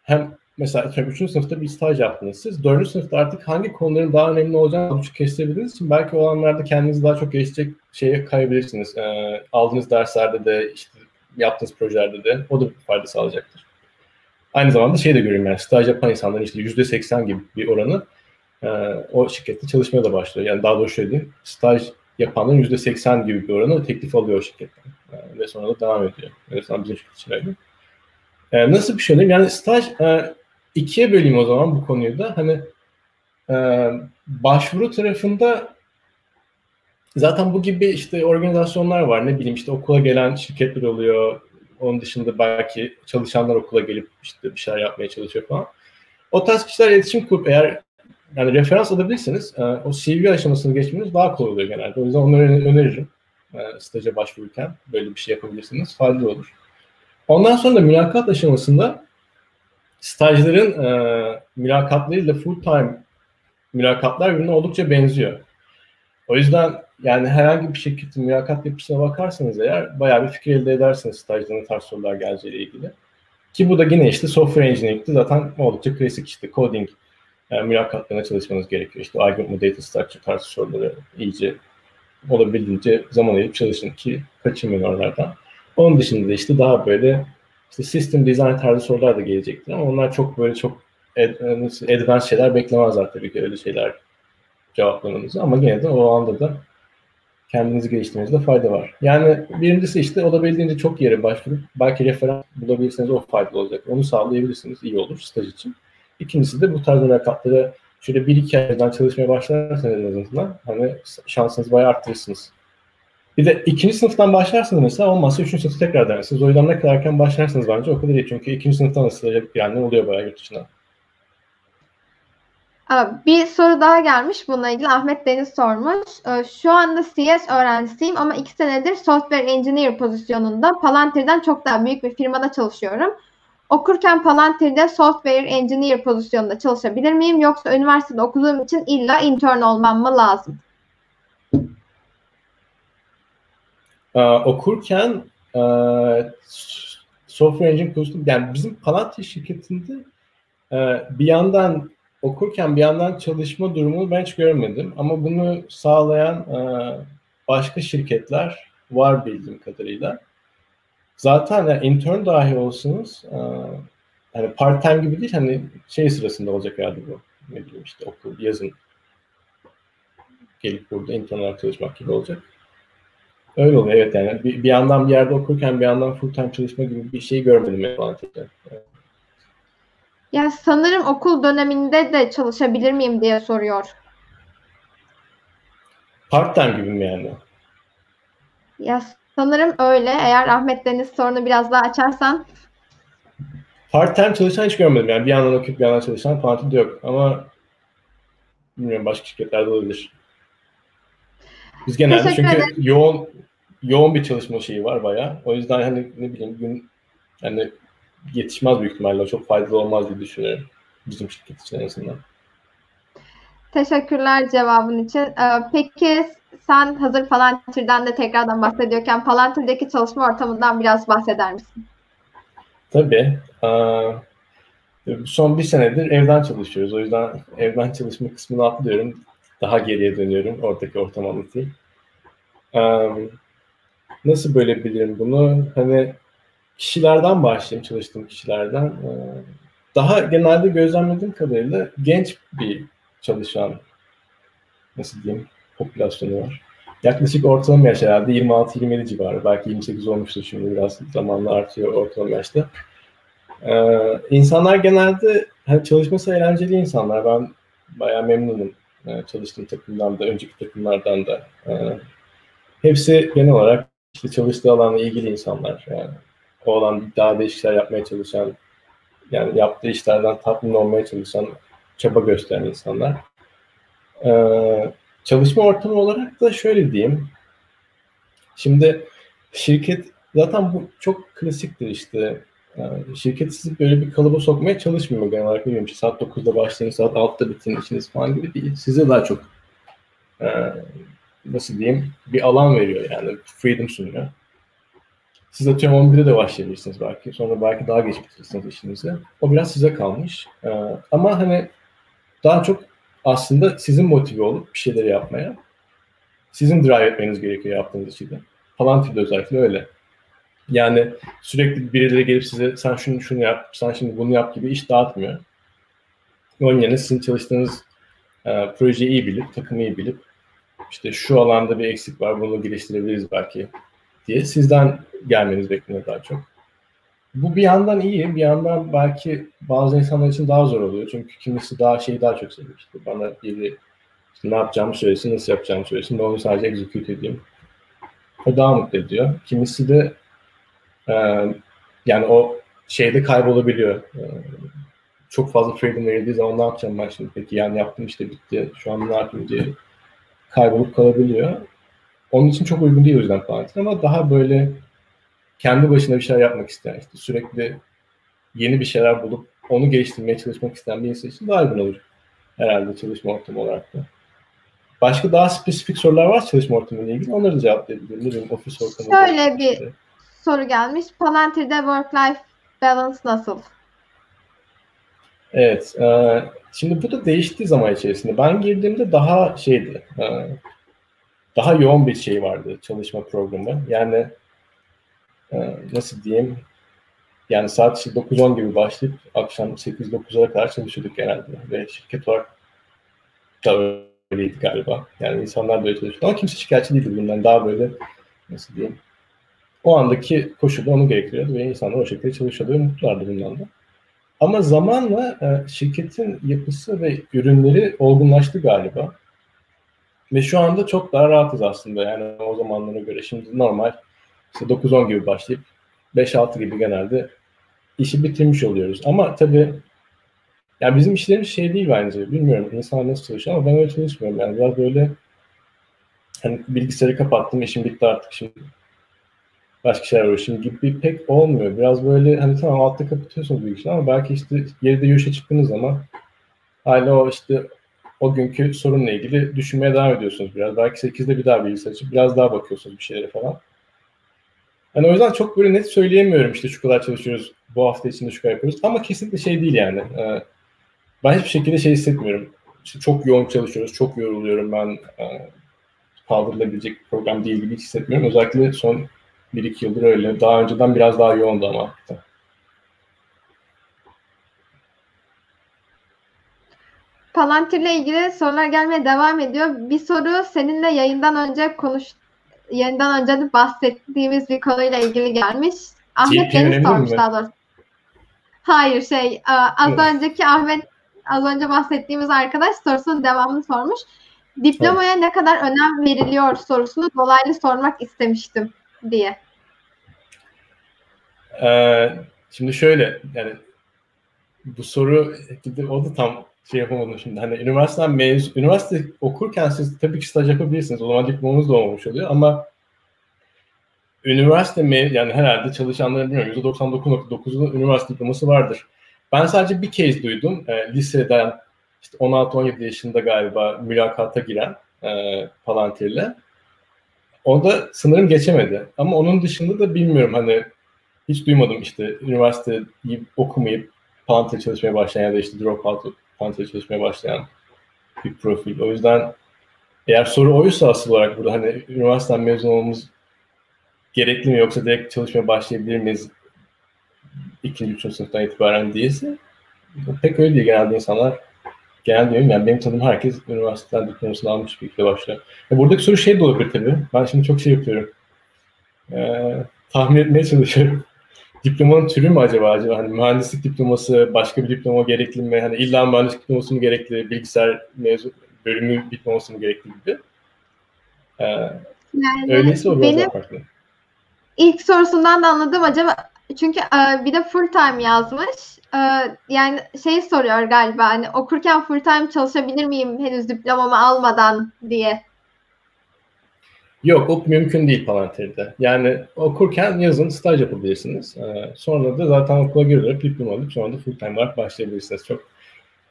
hem mesela 3. sınıfta bir staj yaptınız siz. 4. sınıfta artık hangi konuların daha önemli olacağını çok kestirebildiğiniz için belki o alanlarda kendinizi daha çok geliştirecek şeye kayabilirsiniz. Ee, aldığınız derslerde de işte yaptığınız projelerde de o da bir fayda sağlayacaktır. Aynı zamanda şey de görüyorum yani staj yapan insanların işte %80 gibi bir oranı e, o şirkette çalışmaya da başlıyor. Yani daha doğrusu şöyle diyeyim, staj yapanların %80 gibi bir oranı teklif alıyor şirketten. Yani e, ve sonra da devam ediyor. Mesela bizim şirket için öyle. E, nasıl bir şey diyeyim? Yani staj e, ikiye böleyim o zaman bu konuyu da. Hani e, başvuru tarafında zaten bu gibi işte organizasyonlar var. Ne bileyim işte okula gelen şirketler oluyor. Onun dışında belki çalışanlar okula gelip işte bir şeyler yapmaya çalışıyor falan. O tarz kişiler iletişim kurup eğer yani referans alabilirseniz e, o CV aşamasını geçmeniz daha kolay oluyor genelde. O yüzden onları öneririm. E, staja başvururken böyle bir şey yapabilirsiniz. Faydalı olur. Ondan sonra da mülakat aşamasında stajların e, mülakatlarıyla full time mülakatlar birbirine oldukça benziyor. O yüzden yani herhangi bir şirketin mülakat yapısına bakarsanız eğer bayağı bir fikir elde edersiniz stajda tarz sorular geleceğiyle ilgili. Ki bu da yine işte software engineering'de zaten oldukça klasik işte coding yani mülakatlarına çalışmanız gerekiyor. İşte algoritma data structure tarzı soruları iyice olabildiğince zaman ayırıp çalışın ki kaçınmayın oralardan. Onun dışında da işte daha böyle işte system design tarzı sorular da gelecektir ama onlar çok böyle çok advanced şeyler beklemezler tabii ki öyle şeyler cevaplamanızı ama gene de o anda da kendinizi geliştirmenizde fayda var. Yani birincisi işte olabildiğince çok yere başvurup belki referans bulabilirseniz o faydalı olacak. Onu sağlayabilirsiniz. iyi olur staj için. İkincisi de bu tarz mülakatlara şöyle bir iki aydan çalışmaya başlarsanız en azından hani şansınızı bayağı arttırırsınız. Bir de ikinci sınıftan başlarsanız mesela olmazsa üçüncü sınıfı tekrar denersiniz. O yüzden ne kadar erken başlarsanız bence o kadar iyi. Çünkü ikinci sınıftan bir yani oluyor bayağı yurt dışına. Bir soru daha gelmiş bununla ilgili. Ahmet Deniz sormuş. Şu anda CS öğrencisiyim ama iki senedir software engineer pozisyonunda Palantir'den çok daha büyük bir firmada çalışıyorum. Okurken Palantir'de software engineer pozisyonunda çalışabilir miyim? Yoksa üniversitede okuduğum için illa intern olmam mı lazım? Ee, okurken e, software engineer pozisyonu, yani bizim Palantir şirketinde e, bir yandan okurken bir yandan çalışma durumunu ben hiç görmedim. Ama bunu sağlayan e, başka şirketler var bildiğim kadarıyla. Zaten yani intern dahi olsunuz e, hani part time gibi değil hani şey sırasında olacak herhalde bu. Ne bileyim işte okul yazın gelip burada intern olarak çalışmak gibi olacak. Öyle oluyor evet yani bir, bir yandan bir yerde okurken bir yandan full time çalışma gibi bir şey görmedim falan tekrar. Ya sanırım okul döneminde de çalışabilir miyim diye soruyor. Part time gibi mi yani? Ya sanırım öyle. Eğer Ahmet Deniz sorunu biraz daha açarsan. Part time çalışan hiç görmedim. Yani bir yandan okuyup bir yandan çalışan part yok. Ama bilmiyorum başka şirketlerde olabilir. Biz genelde Teşekkür çünkü ederim. yoğun yoğun bir çalışma şeyi var bayağı. O yüzden hani ne bileyim gün yani yetişmez büyük ihtimalle. Çok faydalı olmaz diye düşünüyorum. Bizim şirket için en azından. Teşekkürler cevabın için. Ee, peki sen hazır Palantir'den de tekrardan bahsediyorken Palantir'deki çalışma ortamından biraz bahseder misin? Tabii. Son bir senedir evden çalışıyoruz. O yüzden evden çalışma kısmını atlıyorum. Daha geriye dönüyorum. Oradaki ortamı anlatayım. Nasıl böyle bilirim bunu? Hani kişilerden başlayayım, çalıştığım kişilerden. Ee, daha genelde gözlemlediğim kadarıyla genç bir çalışan, nasıl diyeyim, popülasyonu var. Yaklaşık ortalama yaş herhalde 26-27 civarı. Belki 28 olmuştur şimdi biraz zamanla artıyor ortalama yaşta. Ee, insanlar genelde hani çalışması eğlenceli insanlar. Ben bayağı memnunum ee, çalıştığım takımdan da, önceki takımlardan da. Ee, hepsi genel olarak işte çalıştığı alanla ilgili insanlar. Yani olan daha değişik şeyler yapmaya çalışan, yani yaptığı işlerden tatmin olmaya çalışan, çaba gösteren insanlar. Ee, çalışma ortamı olarak da şöyle diyeyim. Şimdi şirket zaten bu çok klasiktir işte Yani şirket sizi böyle bir kalıba sokmaya çalışmıyor genel olarak. Bilmiyorum saat 9'da başlayın, saat 6'da bitirin işiniz falan gibi değil. Size daha çok e, nasıl diyeyim bir alan veriyor yani freedom sunuyor. Siz atıyorum 11'de de başlayabilirsiniz belki. Sonra belki daha geç bitirirsiniz işinizi. O biraz size kalmış. E, ama hani daha çok aslında sizin motive olup bir şeyleri yapmaya sizin drive etmeniz gerekiyor yaptığınız işi Palantir'de özellikle öyle. Yani sürekli birileri gelip size sen şunu şunu yap, sen şimdi bunu yap gibi iş dağıtmıyor. Onun yerine sizin çalıştığınız e, projeyi iyi bilip, takımı iyi bilip işte şu alanda bir eksik var, bunu geliştirebiliriz belki diye sizden gelmeniz bekleniyor daha çok. Bu bir yandan iyi, bir yandan belki bazı insanlar için daha zor oluyor. Çünkü kimisi daha şeyi daha çok seviyor. İşte bana biri işte ne yapacağımı söylesin, nasıl yapacağımı söylesin. Ben onu sadece execute edeyim. O daha mutlu ediyor. Kimisi de e, yani o şeyde kaybolabiliyor. E, çok fazla freedom verildiği zaman ne yapacağım ben şimdi peki yani yaptım işte bitti şu an ne yapayım diye kaybolup kalabiliyor. Onun için çok uygun değil o yüzden Palantir ama daha böyle kendi başına bir şeyler yapmak isteyen işte sürekli yeni bir şeyler bulup onu geliştirmeye çalışmak isteyen bir insan için daha uygun olur herhalde çalışma ortamı olarak da. Başka daha spesifik sorular var çalışma ortamıyla ilgili. Onları da cevaplayabilirim. Ne bileyim ofis ortamı. Şöyle bir işte. soru gelmiş. Palantir'de work-life balance nasıl? Evet. E, şimdi bu da değişti zaman içerisinde. Ben girdiğimde daha şeydi. E, daha yoğun bir şey vardı çalışma programı. Yani nasıl diyeyim? Yani saat 9-10 gibi başlayıp akşam 8-9'a kadar çalışıyorduk genelde. Ve şirket olarak da öyleydi galiba. Yani insanlar böyle çalışıyordu ama kimse şikayetçi değildi bundan. Daha böyle nasıl diyeyim o andaki koşulda onu gerektiriyordu ve insanlar o şekilde çalışıyordu ve mutlulardı bundan da. Ama zamanla e, şirketin yapısı ve ürünleri olgunlaştı galiba. Ve şu anda çok daha rahatız aslında yani o zamanlara göre. Şimdi normal işte 9-10 gibi başlayıp 5-6 gibi genelde işi bitirmiş oluyoruz. Ama tabii yani bizim işlerimiz şey değil bence. Bilmiyorum insanlar nasıl çalışıyor ama ben öyle çalışmıyorum. Yani biraz böyle hani bilgisayarı kapattım, işim bitti artık şimdi başka şeyler uğraşayım gibi pek olmuyor. Biraz böyle hani tamam altta kapatıyorsunuz bilgisayarı ama belki işte geride yürüyüşe çıktığınız zaman hala o işte o günkü sorunla ilgili düşünmeye devam ediyorsunuz biraz. Belki 8'de bir daha bilgisayar açıp biraz daha bakıyorsunuz bir şeylere falan. Yani o yüzden çok böyle net söyleyemiyorum işte şu kadar çalışıyoruz, bu hafta içinde şu kadar yapıyoruz. Ama kesinlikle şey değil yani. Ee, ben hiçbir şekilde şey hissetmiyorum. İşte çok yoğun çalışıyoruz, çok yoruluyorum ben. E, kaldırılabilecek bir program değil gibi hissetmiyorum. Özellikle son 1-2 yıldır öyle. Daha önceden biraz daha yoğundu ama. Palantir ile ilgili sorular gelmeye devam ediyor. Bir soru seninle yayından önce konuş yayından önce de bahsettiğimiz bir konuyla ilgili gelmiş. Ahmet beni sormuş daha doğrusu. Hayır şey e, az evet. önceki Ahmet az önce bahsettiğimiz arkadaş sorusunun devamını sormuş. Diplomaya evet. ne kadar önem veriliyor sorusunu dolaylı sormak istemiştim diye. Ee, şimdi şöyle yani bu soru o da tam şey yapamadım şimdi. Hani üniversiteden mezun, üniversite okurken siz tabii ki staj yapabilirsiniz. O zaman diplomanız da olmamış oluyor ama üniversite mezun, yani herhalde çalışanların bilmiyorum %99.9'u üniversite diploması vardır. Ben sadece bir kez duydum. E, liseden işte 16-17 yaşında galiba mülakata giren e, Palantir'le. O da sanırım geçemedi. Ama onun dışında da bilmiyorum hani hiç duymadım işte üniversite okumayıp Palantir çalışmaya başlayan ya da işte dropout Palantir çalışmaya başlayan bir profil. O yüzden eğer soru oysa asıl olarak burada hani üniversiteden mezun olmamız gerekli mi yoksa direkt çalışmaya başlayabilir miyiz ikinci, üçüncü sınıftan itibaren değilse pek öyle değil genelde insanlar genel diyorum yani benim tanıdığım herkes üniversiteden diplomasını almış bir şekilde başlıyor. E buradaki soru şey de olabilir tabii. Ben şimdi çok şey yapıyorum. Ee, tahmin etmeye çalışıyorum. Diplomanın türü mü acaba? acaba? Hani mühendislik diploması, başka bir diploma gerekli mi? Hani illa mühendislik diploması mı gerekli? Bilgisayar mezun bölümü diploması mı gerekli gibi? Ee, yani öyleyse o biraz benim... farklı ilk sorusundan da anladım acaba çünkü e, bir de full time yazmış. E, yani şey soruyor galiba hani okurken full time çalışabilir miyim henüz diplomamı almadan diye. Yok o mümkün değil Palantir'de. Yani okurken yazın staj yapabilirsiniz. Ee, sonra da zaten okula girerek diploma alıp sonra da full time olarak başlayabilirsiniz. Çok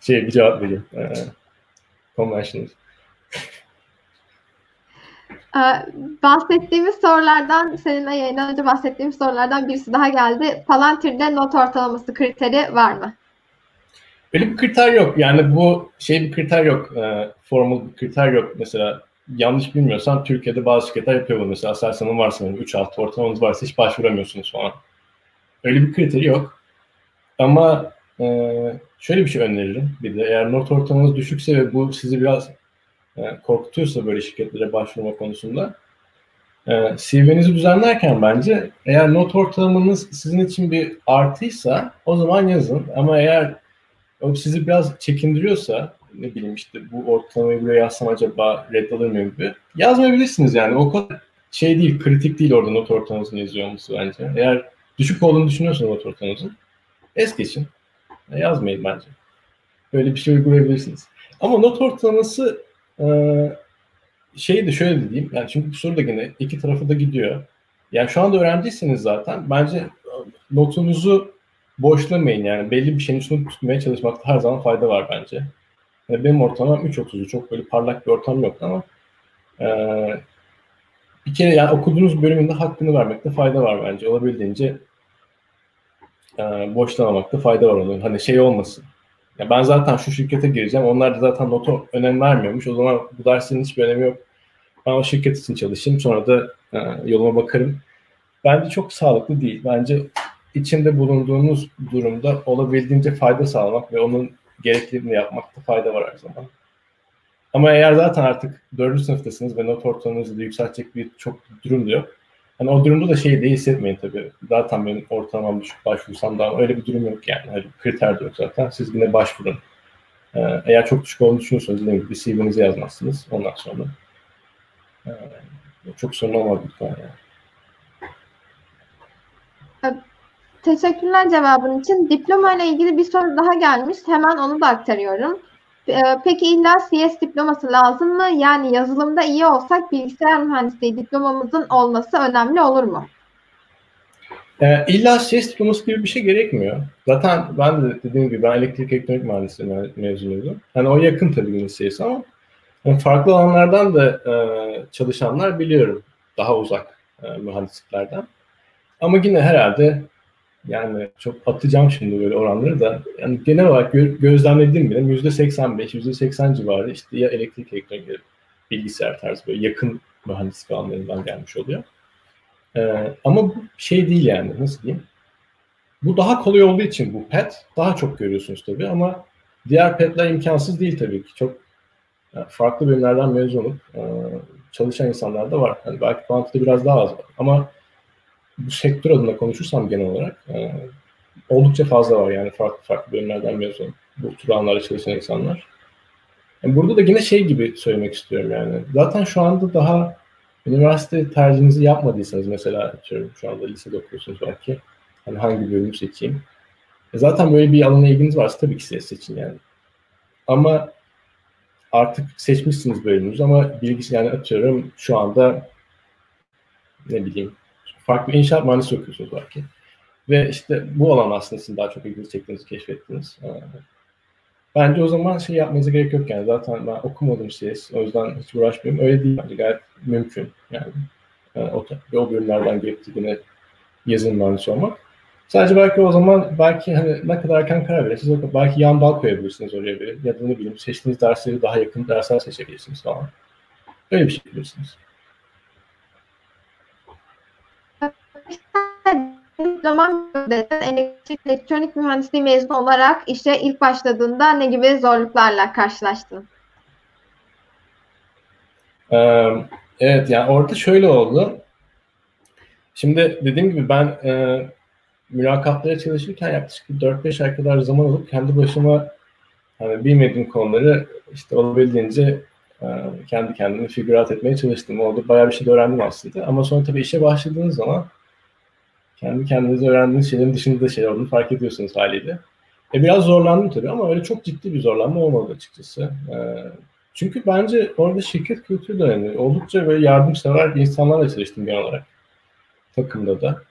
şey bir cevap vereyim. Ee, conventional. Ee, bahsettiğimiz sorulardan, seninle yayından önce bahsettiğimiz sorulardan birisi daha geldi. Palantir'de not ortalaması kriteri var mı? Öyle bir kriter yok. Yani bu şey bir kriter yok. E, formal bir kriter yok. Mesela yanlış bilmiyorsam Türkiye'de bazı şirketler yapıyor bunu. Mesela Aselsan'ın varsa 3-6 ortalamanız varsa hiç başvuramıyorsunuz falan. Öyle bir kriteri yok. Ama e, şöyle bir şey öneririm. Bir de eğer not ortalamanız düşükse ve bu sizi biraz e, korkutuyorsa böyle şirketlere başvurma konusunda e, CV'nizi düzenlerken bence eğer not ortalamanız sizin için bir artıysa o zaman yazın. Ama eğer o sizi biraz çekindiriyorsa ne bileyim işte bu ortalamayı buraya yazsam acaba reddalır mıyım gibi yazmayabilirsiniz yani. O kadar şey değil, kritik değil orada not ortalamanızın yazıyor olması bence. Eğer düşük olduğunu düşünüyorsanız not ortalamanızın es geçin. Yazmayın bence. Böyle bir şey uygulayabilirsiniz. Ama not ortalaması şey de şöyle diyeyim. Yani çünkü bu soru da yine iki tarafı da gidiyor. Yani şu anda öğrenciyseniz zaten bence notunuzu boşlamayın yani. Belli bir şeyin üstünde tutmaya çalışmakta her zaman fayda var bence. Yani benim ortamım 3.30'u çok böyle parlak bir ortam yoktu ama e, bir kere yani okuduğunuz bölümünde hakkını vermekte fayda var bence. Olabildiğince e, boşlamamakta fayda var onun. Hani şey olmasın. Ya ben zaten şu şirkete gireceğim. Onlar da zaten notu önem vermiyormuş. O zaman bu dersinin hiçbir önemi yok. Ben o şirket için çalışayım. Sonra da e, yoluma bakarım. Bence çok sağlıklı değil. Bence içinde bulunduğunuz durumda olabildiğince fayda sağlamak ve onun gerekliliğini yapmakta fayda var her zaman. Ama eğer zaten artık dördüncü sınıftasınız ve not ortalamanızı da yükseltecek bir çok durum da yok. Hani o durumda da şeyi de hissetmeyin tabii. Zaten benim ortalamam düşük başvursam da öyle bir durum yok yani. Öyle bir kriter de yok zaten. Siz yine başvurun. Ee, eğer çok düşük olduğunu düşünüyorsanız dediğim gibi CV'nizi yazmazsınız ondan sonra. Ee, çok sorun olmaz lütfen yani. Teşekkürler cevabın için. Diploma ile ilgili bir soru daha gelmiş. Hemen onu da aktarıyorum. Ee, peki illa CS diploması lazım mı? Yani yazılımda iyi olsak bilgisayar mühendisliği diplomamızın olması önemli olur mu? E, illa CS diploması gibi bir şey gerekmiyor. Zaten ben de dediğim gibi ben elektrik elektronik mühendisliği mezunuydum. Yani o yakın tabii yine CS ama yani farklı alanlardan da e, çalışanlar biliyorum. Daha uzak e, mühendisliklerden. Ama yine herhalde yani çok atacağım şimdi böyle oranları da. Yani genel olarak gö- gözlemlediğim bile yüzde 85, yüzde 80 civarı işte ya elektrik elektronik bilgisayar tarzı böyle yakın mühendislik alanlarından gelmiş oluyor. Ee, ama şey değil yani nasıl diyeyim? Bu daha kolay olduğu için bu pet daha çok görüyorsunuz tabii ama diğer petler imkansız değil tabii ki. Çok yani farklı bölümlerden mezun olup e, çalışan insanlar da var. Yani belki kuantite biraz daha az var. Ama bu sektör adına konuşursam genel olarak e, oldukça fazla var yani farklı farklı bölümlerden mezun bu tür alanlarda çalışan insanlar. Yani burada da yine şey gibi söylemek istiyorum yani. Zaten şu anda daha üniversite tercihinizi yapmadıysanız mesela atıyorum şu anda lisede okuyorsunuz belki. Hani hangi bölümü seçeyim? E zaten böyle bir alana ilginiz varsa tabii ki size seçin yani. Ama artık seçmişsiniz bölümünüzü ama bilgisi yani atıyorum şu anda ne bileyim farklı inşaat mühendisi okuyorsunuz belki. Ve işte bu alan aslında sizin daha çok ilginizi çektiğinizi keşfettiniz. Ee, bence o zaman şey yapmanıza gerek yok yani. Zaten ben okumadım CS. O yüzden hiç uğraşmıyorum. Öyle değil bence. Gayet mümkün. Yani e, o, o bölümlerden gelip yine yazılım mühendisi olmak. Sadece belki o zaman belki hani ne kadar erken karar verirsiniz. Belki yan dal koyabilirsiniz oraya bir. Ya da ne bileyim seçtiğiniz dersleri daha yakın dersler seçebilirsiniz falan. Öyle bir şey yapabilirsiniz. Zaman elektrik elektronik mühendisliği mezunu olarak işe ilk başladığında ne gibi zorluklarla karşılaştın? Ee, evet yani orada şöyle oldu. Şimdi dediğim gibi ben e, mülakatlara çalışırken yaklaşık 4-5 ay kadar zaman alıp kendi başıma hani bilmediğim konuları işte olabildiğince e, kendi kendime figürat etmeye çalıştım. Orada bayağı bir şey öğrendim aslında. Ama sonra tabii işe başladığınız zaman kendi kendinize öğrendiğiniz şeylerin dışında şeyler olduğunu fark ediyorsunuz haliyle. E biraz zorlandım tabii ama öyle çok ciddi bir zorlanma olmadı açıkçası. E, Çünkü bence orada şirket kültürü de önemli. Oldukça böyle yardımsever insanlarla çalıştım genel olarak. Takımda da.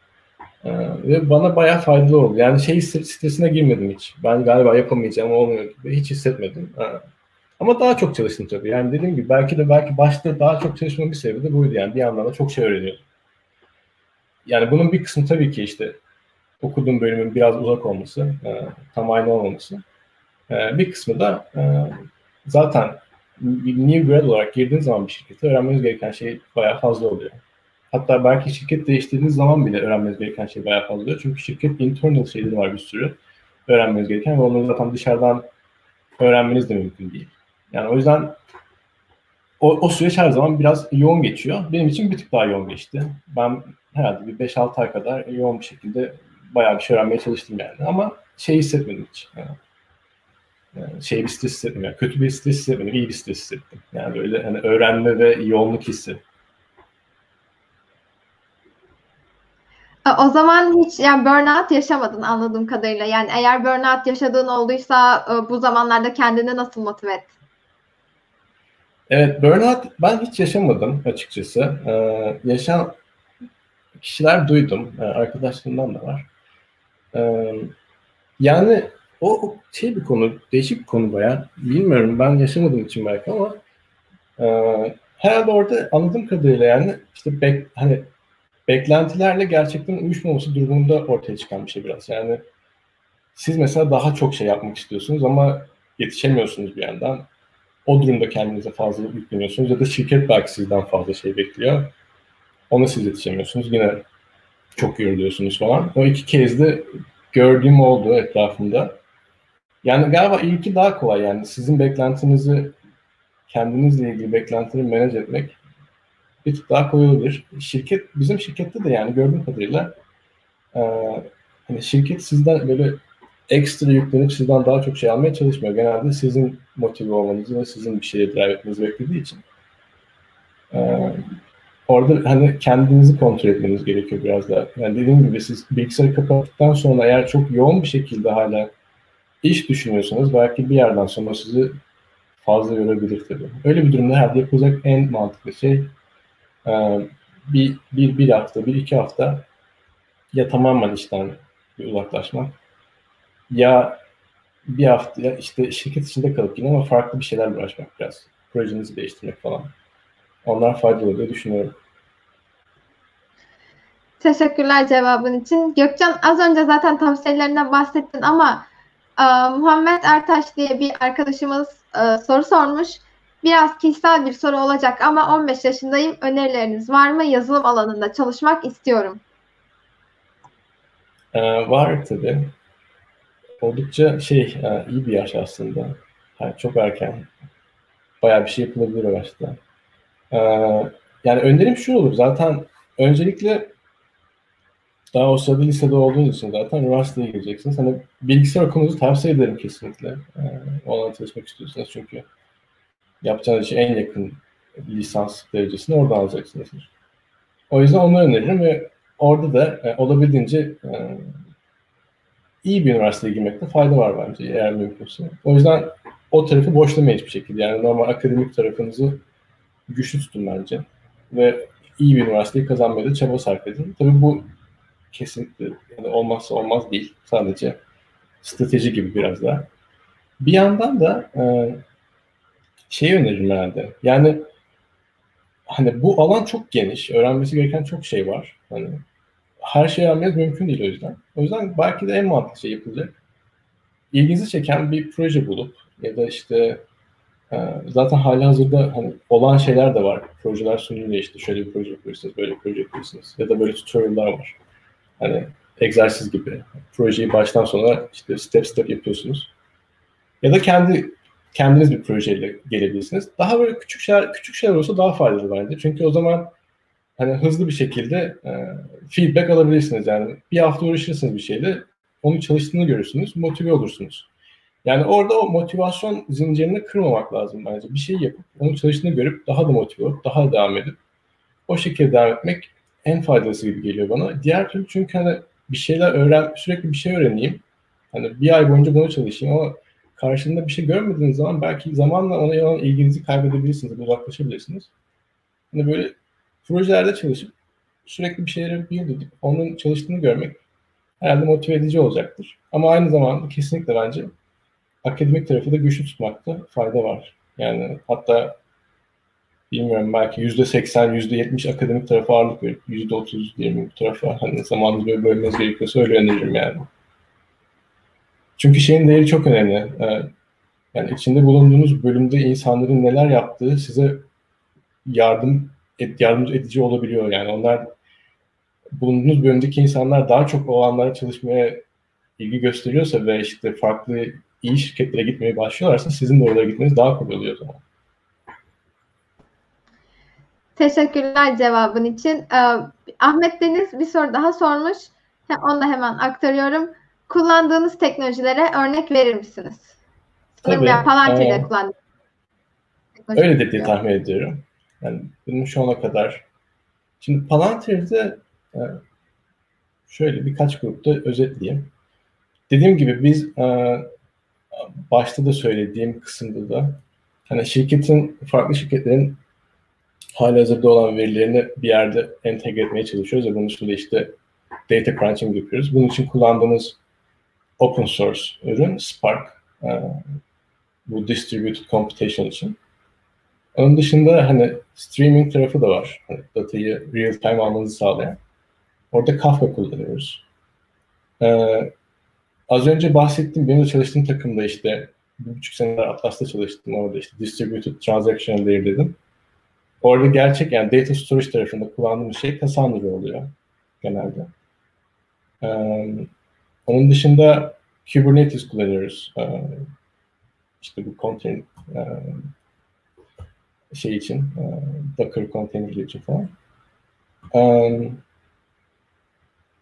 Ee, ve bana bayağı faydalı oldu. Yani şey stresine girmedim hiç. Ben galiba yapamayacağım olmuyor gibi. Hiç hissetmedim. Ee, ama daha çok çalıştım tabii. Yani dediğim gibi belki de belki başta daha çok çalışmamın bir sebebi de buydu. Yani bir yandan da çok şey öğreniyordum. Yani bunun bir kısmı tabii ki işte okuduğum bölümün biraz uzak olması, e, tam aynı olmaması. E, bir kısmı da e, zaten new grad olarak girdiğiniz zaman bir şirkete öğrenmeniz gereken şey bayağı fazla oluyor. Hatta belki şirket değiştirdiğiniz zaman bile öğrenmeniz gereken şey bayağı fazla oluyor. Çünkü şirket internal şeyleri var bir sürü öğrenmeniz gereken ve onları zaten dışarıdan öğrenmeniz de mümkün değil. Yani o yüzden o, o süreç her zaman biraz yoğun geçiyor. Benim için bir tık daha yoğun geçti. Ben herhalde bir 5-6 ay kadar yoğun bir şekilde bayağı bir şey öğrenmeye çalıştım yani. Ama şey hissetmedim hiç. Yani, yani şey bir stres hissetmedim. Yani kötü bir stres hissetmedim. iyi bir stres hissettim. Yani böyle hani öğrenme ve yoğunluk hissi. O zaman hiç yani burnout yaşamadın anladığım kadarıyla. Yani eğer burnout yaşadığın olduysa e, bu zamanlarda kendini nasıl motive ettin? Evet, burnout ben hiç yaşamadım açıkçası. Ee, yaşayan kişiler duydum. Ee, arkadaşlarımdan da var. Ee, yani o, o şey bir konu, değişik bir konu baya. Bilmiyorum ben yaşamadığım için belki ama e, herhalde orada anladığım kadarıyla yani işte bek, hani beklentilerle gerçekten uyuşmaması durumunda ortaya çıkan bir şey biraz. Yani siz mesela daha çok şey yapmak istiyorsunuz ama yetişemiyorsunuz bir yandan. O durumda kendinize fazla yükleniyorsunuz ya da şirket belki sizden fazla şey bekliyor. Ona siz yetişemiyorsunuz. Yine çok yoruluyorsunuz falan. O iki kez de gördüğüm oldu etrafımda. Yani galiba ilki daha kolay yani sizin beklentinizi kendinizle ilgili beklentileri manage etmek bir tık daha kolay olabilir. Şirket, bizim şirkette de yani gördüğüm kadarıyla e, hani şirket sizden böyle ekstra yüklenip sizden daha çok şey almaya çalışmıyor. Genelde sizin motive olmanızı ve sizin bir şeye drive etmenizi beklediği için. E, orada hani kendinizi kontrol etmeniz gerekiyor biraz daha. Yani dediğim gibi siz bilgisayarı kapattıktan sonra eğer çok yoğun bir şekilde hala iş düşünüyorsanız belki bir yerden sonra sizi fazla yorabilir tabii. Öyle bir durumda herhalde yapılacak en mantıklı şey e, bir, bir, bir hafta, bir iki hafta ya tamamen işten bir uzaklaşmak ya bir hafta ya işte şirket içinde kalıp yine ama farklı bir şeyler uğraşmak biraz. Projenizi değiştirmek falan. Onlar faydalı diye düşünüyorum. Teşekkürler cevabın için. Gökcan az önce zaten tavsiyelerinden bahsettin ama e, Muhammed Ertaş diye bir arkadaşımız e, soru sormuş. Biraz kişisel bir soru olacak ama 15 yaşındayım. Önerileriniz var mı? Yazılım alanında çalışmak istiyorum. Ee, var tabii. Oldukça şey e, iyi bir yaş aslında. Yani çok erken. Bayağı bir şey yapılabilir o yaşta. Ee, yani önerim şu olur. Zaten öncelikle daha o sırada lisede olduğunuz için zaten üniversiteye gireceksiniz. Hani bilgisayar okumunuzu tavsiye ederim kesinlikle. Ee, olan çalışmak istiyorsanız çünkü yapacağınız şey en yakın lisans derecesini orada alacaksınız. O yüzden onu öneririm ve orada da e, olabildiğince e, iyi bir üniversiteye girmekte fayda var bence eğer mümkünse. O yüzden o tarafı boşlamayın hiçbir şekilde. Yani normal akademik tarafınızı güçlü tutun bence. Ve iyi bir üniversiteyi kazanmaya da çaba sarf edin. Tabii bu kesinlikle yani olmazsa olmaz değil. Sadece strateji gibi biraz daha. Bir yandan da e, şey öneririm herhalde. Yani hani bu alan çok geniş. Öğrenmesi gereken çok şey var. Hani her şeyi öğrenmeniz mümkün değil o yüzden. O yüzden belki de en mantıklı şey yapılacak. İlginizi çeken bir proje bulup ya da işte e, zaten hali hazırda hani olan şeyler de var. Projeler sunuluyor işte şöyle bir proje yapıyorsunuz, böyle bir proje yapıyorsunuz. Ya da böyle tutorial'lar var. Hani egzersiz gibi. Projeyi baştan sona işte step step yapıyorsunuz. Ya da kendi kendiniz bir projeyle gelebilirsiniz. Daha böyle küçük şeyler, küçük şeyler olsa daha faydalı bence. Çünkü o zaman hani hızlı bir şekilde e, feedback alabilirsiniz. Yani bir hafta uğraşırsınız bir şeyle, onun çalıştığını görürsünüz, motive olursunuz. Yani orada o motivasyon zincirini kırmamak lazım bence. Bir şey yapıp, onun çalıştığını görüp daha da motive olup, daha da devam edip o şekilde devam etmek en faydalısı gibi geliyor bana. Diğer türlü çünkü hani bir şeyler öğren, sürekli bir şey öğreneyim. Hani bir ay boyunca bunu çalışayım ama karşında bir şey görmediğiniz zaman belki zamanla ona olan ilginizi kaybedebilirsiniz, uzaklaşabilirsiniz. Hani böyle projelerde çalışıp sürekli bir şeyleri build edip onun çalıştığını görmek herhalde motive edici olacaktır. Ama aynı zamanda kesinlikle bence akademik tarafı da güçlü tutmakta fayda var. Yani hatta bilmiyorum belki yüzde seksen, yüzde yetmiş akademik tarafa ağırlık verip yüzde otuz, yirmi bu tarafa hani zamanınızı böyle bölmeniz gerekiyorsa öyle öneririm yani. Çünkü şeyin değeri çok önemli. Ee, yani içinde bulunduğunuz bölümde insanların neler yaptığı size yardım et, yardımcı edici olabiliyor. Yani onlar bulunduğunuz bölümdeki insanlar daha çok o alanlara çalışmaya ilgi gösteriyorsa ve işte farklı iyi şirketlere gitmeye başlıyorlarsa sizin de oralara gitmeniz daha kolay oluyor o zaman. Teşekkürler cevabın için. Ee, Ahmet Deniz bir soru daha sormuş. Onu da hemen aktarıyorum. Kullandığınız teknolojilere örnek verir misiniz? Tabii. Palantir'de ee, kullandığınız. Öyle de diye tahmin ediyorum. Yani benim şu ana kadar şimdi Palantir'de e, şöyle birkaç grupta özetleyeyim. Dediğim gibi biz e, başta da söylediğim kısımda da hani şirketin farklı şirketlerin hali hazırda olan verilerini bir yerde entegre etmeye çalışıyoruz ve bunun üstünde işte data crunching yapıyoruz. Bunun için kullandığımız open source ürün Spark. E, bu distributed computation için. Onun dışında hani streaming tarafı da var. Hani datayı real time almanızı sağlayan. Orada Kafka kullanıyoruz. Ee, az önce bahsettiğim benim de çalıştığım takımda işte bir buçuk seneler Atlas'ta çalıştım. Orada işte distributed transaction layer dedim. Orada gerçek yani data storage tarafında kullandığımız şey Cassandra oluyor genelde. Ee, onun dışında Kubernetes kullanıyoruz. Ee, işte bu container şey için, e, Docker konteynerleri için falan. E,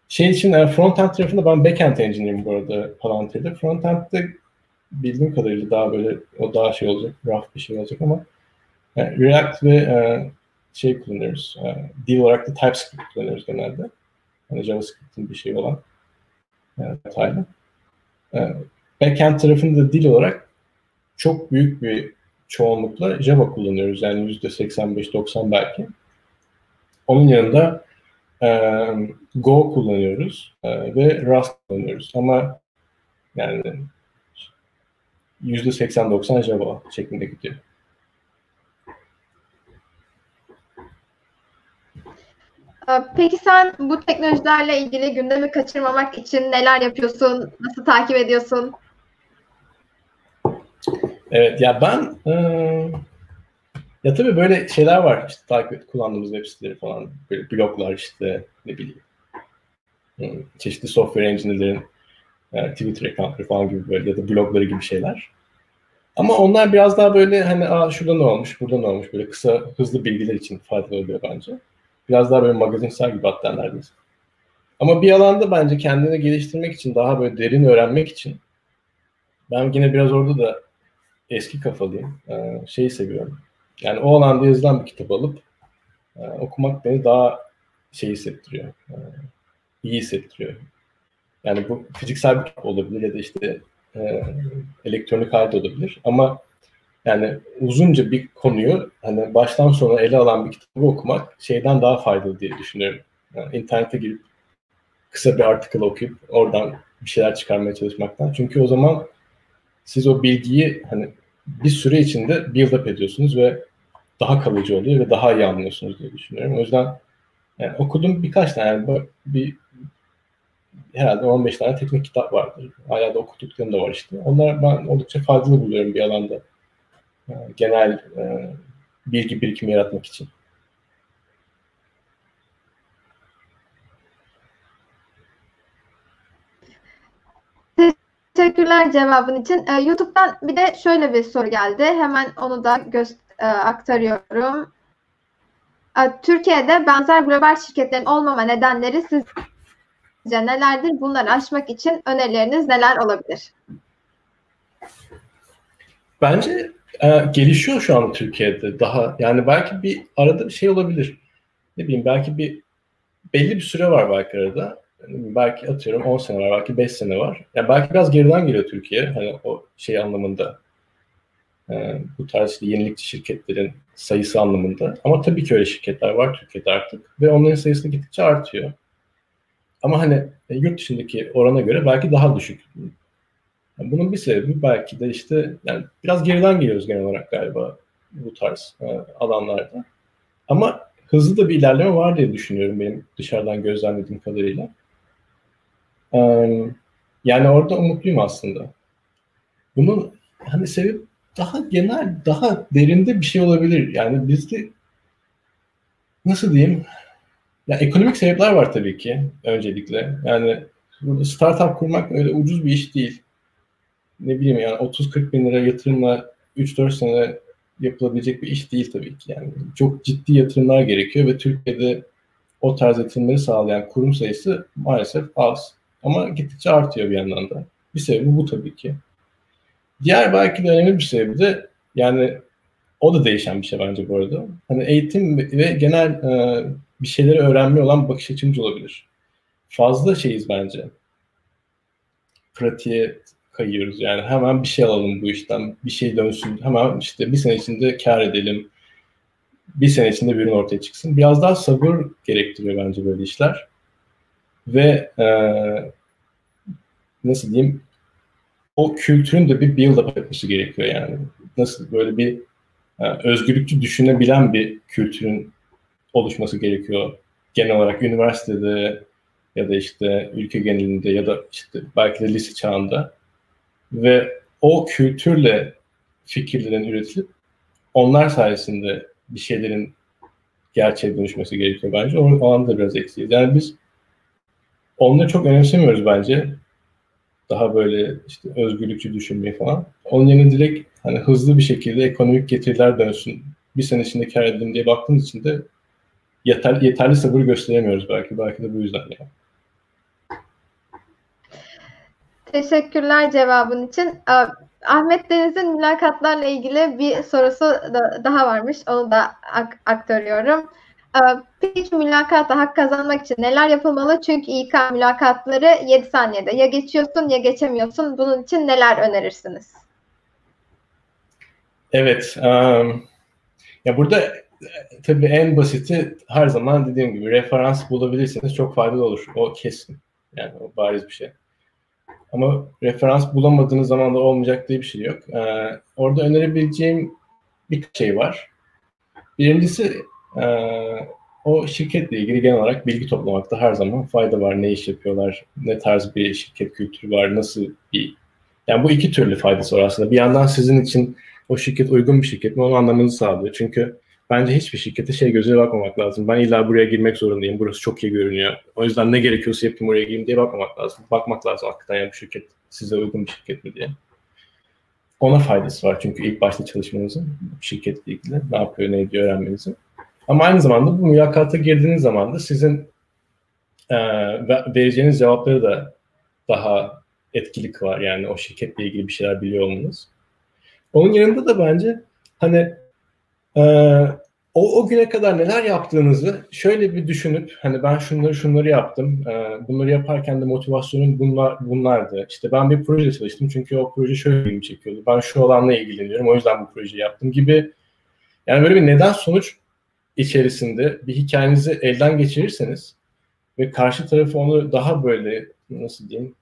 şey için e, frontend tarafında ben backend engineer'im bu arada Palantir'de. Frontend'de bildiğim kadarıyla daha böyle o daha şey olacak, rough bir şey olacak ama yani React ve e, şey kullanıyoruz. E, dil olarak da TypeScript kullanıyoruz genelde. Hani JavaScript'in bir şey olan e, detaylı. E, backend tarafında dil olarak çok büyük bir çoğunlukla Java kullanıyoruz. Yani yüzde 85-90 belki. Onun yanında e, Go kullanıyoruz e, ve Rust kullanıyoruz. Ama yani yüzde 80-90 Java şeklinde gidiyor. Peki sen bu teknolojilerle ilgili gündemi kaçırmamak için neler yapıyorsun? Nasıl takip ediyorsun? Evet ya ben e, ya tabii böyle şeyler var işte takip kullandığımız web siteleri falan böyle bloglar işte ne bileyim çeşitli software engineer'lerin e, Twitter accountları falan gibi böyle ya da blogları gibi şeyler. Ama onlar biraz daha böyle hani Aa, şurada ne olmuş, burada ne olmuş böyle kısa hızlı bilgiler için faydalı oluyor bence. Biraz daha böyle magazinsel gibi hatta neredeyse. Ama bir alanda bence kendini geliştirmek için, daha böyle derin öğrenmek için ben yine biraz orada da eski kafalıyım. Ee, şeyi seviyorum. Yani o alanda yazılan bir kitap alıp e, okumak beni daha şey hissettiriyor. E, iyi hissettiriyor. Yani bu fiziksel bir kitap olabilir ya da işte e, elektronik halde olabilir. Ama yani uzunca bir konuyu hani baştan sona ele alan bir kitabı okumak şeyden daha faydalı diye düşünüyorum. Yani internete girip kısa bir artikel okuyup oradan bir şeyler çıkarmaya çalışmaktan. Çünkü o zaman siz o bilgiyi hani bir süre içinde build up ediyorsunuz ve daha kalıcı oluyor ve daha iyi anlıyorsunuz diye düşünüyorum. O yüzden yani okudum birkaç tane yani bir herhalde 15 tane teknik kitap vardır. Hala da okuduklarım da var işte. Onlar ben oldukça faydalı buluyorum bir alanda. Yani genel e, bilgi birikimi yaratmak için. Teşekkürler cevabın için. Ee, YouTube'dan bir de şöyle bir soru geldi. Hemen onu da e, aktarıyorum. E, Türkiye'de benzer global şirketlerin olmama nedenleri sizce nelerdir? Bunları aşmak için önerileriniz neler olabilir? Bence e, gelişiyor şu an Türkiye'de daha. Yani belki bir arada bir şey olabilir. Ne bileyim belki bir belli bir süre var belki arada. Belki atıyorum 10 sene var, belki 5 sene var. Ya belki biraz geriden geliyor Türkiye. Hani o şey anlamında. E, bu tarz yenilikçi şirketlerin sayısı anlamında. Ama tabii ki öyle şirketler var Türkiye'de artık. Ve onların sayısı gittikçe artıyor. Ama hani e, yurt dışındaki orana göre belki daha düşük. Yani bunun bir sebebi belki de işte yani biraz geriden geliyoruz genel olarak galiba bu tarz e, alanlarda. Ama hızlı da bir ilerleme var diye düşünüyorum benim dışarıdan gözlemlediğim kadarıyla. Yani orada umutluyum aslında. Bunun hani sebep daha genel, daha derinde bir şey olabilir. Yani bizde nasıl diyeyim? Ya ekonomik sebepler var tabii ki öncelikle. Yani burada startup kurmak öyle ucuz bir iş değil. Ne bileyim yani 30-40 bin lira yatırımla 3-4 sene yapılabilecek bir iş değil tabii ki. Yani çok ciddi yatırımlar gerekiyor ve Türkiye'de o tarz yatırımları sağlayan kurum sayısı maalesef az. Ama gittikçe artıyor bir yandan da. Bir sebebi bu tabii ki. Diğer belki de önemli bir sebebi de yani o da değişen bir şey bence bu arada. Hani eğitim ve genel e, bir şeyleri öğrenme olan bakış açımız olabilir. Fazla şeyiz bence. Pratiğe kayıyoruz yani. Hemen bir şey alalım bu işten. Bir şey dönsün. Hemen işte bir sene içinde kar edelim. Bir sene içinde bir ürün ortaya çıksın. Biraz daha sabır gerektiriyor bence böyle işler. Ve e, nasıl diyeyim o kültürün de bir build-up etmesi gerekiyor yani. Nasıl böyle bir e, özgürlükçü düşünebilen bir kültürün oluşması gerekiyor. Genel olarak üniversitede ya da işte ülke genelinde ya da işte belki de lise çağında ve o kültürle fikirlerin üretilip onlar sayesinde bir şeylerin gerçeğe dönüşmesi gerekiyor bence. O, o anda biraz eksiyiz. Yani biz onları çok önemsemiyoruz bence. Daha böyle işte özgürlükçü düşünmeyi falan. Onun yerine direkt hani hızlı bir şekilde ekonomik getiriler dönsün. Bir sene içinde kar edelim diye baktığımız için de yeter, yeterli sabır gösteremiyoruz belki. Belki de bu yüzden yani. Teşekkürler cevabın için. Ahmet Deniz'in mülakatlarla ilgili bir sorusu da, daha varmış. Onu da ak- aktarıyorum. Peki mülakatta hak kazanmak için neler yapılmalı? Çünkü İK mülakatları 7 saniyede ya geçiyorsun ya geçemiyorsun. Bunun için neler önerirsiniz? Evet. Um, ya burada tabii en basiti her zaman dediğim gibi referans bulabilirseniz çok faydalı olur. O kesin. Yani o bariz bir şey. Ama referans bulamadığınız zaman da olmayacak diye bir şey yok. Ee, orada önerebileceğim bir şey var. Birincisi e, o şirketle ilgili genel olarak bilgi toplamakta her zaman fayda var. Ne iş yapıyorlar, ne tarz bir şirket kültürü var, nasıl bir... Yani bu iki türlü faydası var aslında. Bir yandan sizin için o şirket uygun bir şirket mi onu anlamanızı sağlıyor. Çünkü bence hiçbir şirkete şey gözüyle bakmamak lazım. Ben illa buraya girmek zorundayım. Burası çok iyi görünüyor. O yüzden ne gerekiyorsa yapayım oraya gireyim diye bakmamak lazım. Bakmak lazım hakikaten ya bu şirket size uygun bir şirket mi diye. Ona faydası var çünkü ilk başta çalışmanızın şirketle ilgili ne yapıyor, ne ediyor öğrenmenizin. Ama aynı zamanda bu mülakata girdiğiniz zaman da sizin e, vereceğiniz cevapları da daha etkili kılar. Yani o şirketle ilgili bir şeyler biliyor olmanız. Onun yanında da bence hani e, o, o güne kadar neler yaptığınızı şöyle bir düşünüp hani ben şunları şunları yaptım. E, bunları yaparken de motivasyonum bunlar bunlardı. İşte ben bir proje çalıştım çünkü o proje şöyle ilgimi çekiyordu. Ben şu alanla ilgileniyorum o yüzden bu projeyi yaptım gibi. Yani böyle bir neden sonuç içerisinde bir hikayenizi elden geçirirseniz ve karşı tarafı onu daha böyle nasıl diyeyim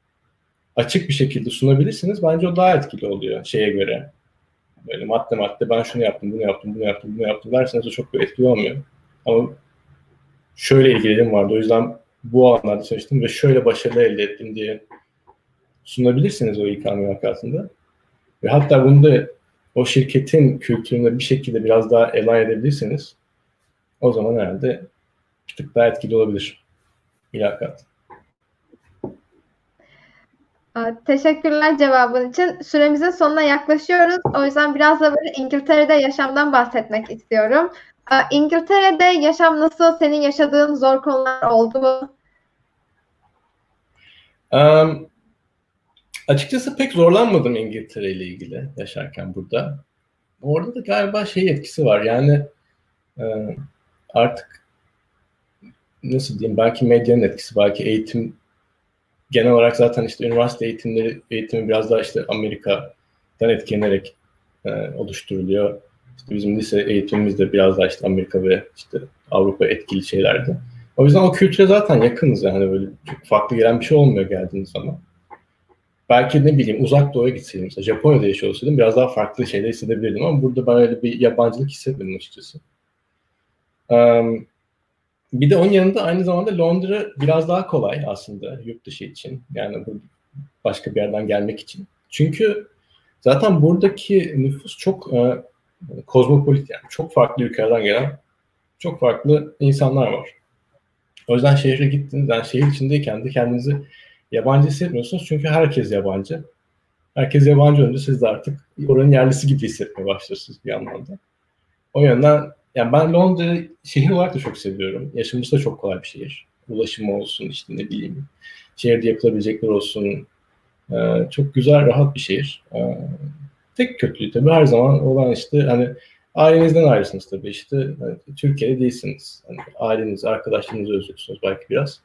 açık bir şekilde sunabilirsiniz. Bence o daha etkili oluyor şeye göre böyle madde madde ben şunu yaptım, bunu yaptım, bunu yaptım, bunu yaptım derseniz o çok bir etkili olmuyor. Ama şöyle ilgilenim vardı. O yüzden bu alanlarda çalıştım ve şöyle başarılı elde ettim diye sunabilirsiniz o İK mülakatında. Ve hatta bunu da o şirketin kültüründe bir şekilde biraz daha elan edebilirseniz o zaman herhalde bir tık daha etkili olabilir mülakat. Teşekkürler cevabın için. Süremizin sonuna yaklaşıyoruz. O yüzden biraz da böyle İngiltere'de yaşamdan bahsetmek istiyorum. İngiltere'de yaşam nasıl? Senin yaşadığın zor konular oldu mu? Um, açıkçası pek zorlanmadım İngiltere ile ilgili yaşarken burada. Orada da galiba şey etkisi var. Yani e, artık nasıl diyeyim belki medyanın etkisi, belki eğitim genel olarak zaten işte üniversite eğitimleri eğitimi biraz daha işte Amerika'dan etkilenerek e, oluşturuluyor. İşte bizim lise eğitimimiz de biraz daha işte Amerika ve işte Avrupa etkili şeylerdi. O yüzden o kültüre zaten yakınız yani böyle çok farklı gelen bir şey olmuyor geldiğiniz zaman. Belki ne bileyim uzak doğuya gitseydim mesela Japonya'da yaşıyor olsaydım biraz daha farklı şeyler hissedebilirdim ama burada ben öyle bir yabancılık hissetmedim açıkçası. Bir de onun yanında aynı zamanda Londra biraz daha kolay aslında yurt dışı için. Yani bu başka bir yerden gelmek için. Çünkü zaten buradaki nüfus çok e, kozmopolit yani çok farklı ülkelerden gelen çok farklı insanlar var. O yüzden şehre gittiğiniz, yani şehir içindeyken de kendinizi yabancı hissetmiyorsunuz çünkü herkes yabancı. Herkes yabancı önce siz de artık oranın yerlisi gibi hissetmeye başlıyorsunuz bir anlamda. O yönden yani ben Londra şehir olarak da çok seviyorum. Yaşaması da çok kolay bir şehir. Ulaşımı olsun işte ne bileyim. Şehirde yapılabilecekler olsun. Ee, çok güzel, rahat bir şehir. Ee, tek kötülüğü tabii her zaman olan işte hani ailenizden ayrısınız tabii işte. Hani, Türkiye'de değilsiniz. Hani, ailenizi, arkadaşlarınızı özlüyorsunuz belki biraz.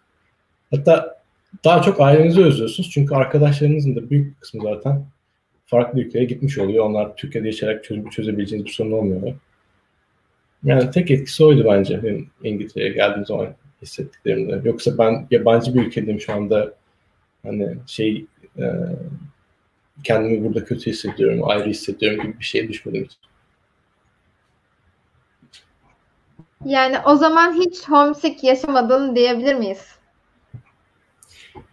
Hatta daha çok ailenizi özlüyorsunuz çünkü arkadaşlarınızın da büyük kısmı zaten farklı ülkeye gitmiş oluyor. Onlar Türkiye'de yaşayarak çözüp çözebileceğiniz bir sorun olmuyor. Yani tek etkisi oydu bence benim İngiltere'ye geldiğim zaman hissettiklerimde. Yoksa ben yabancı bir ülkedeyim şu anda hani şey e, kendimi burada kötü hissediyorum, ayrı hissediyorum gibi bir şeye düşmedim hiç. Yani o zaman hiç homesick yaşamadın diyebilir miyiz?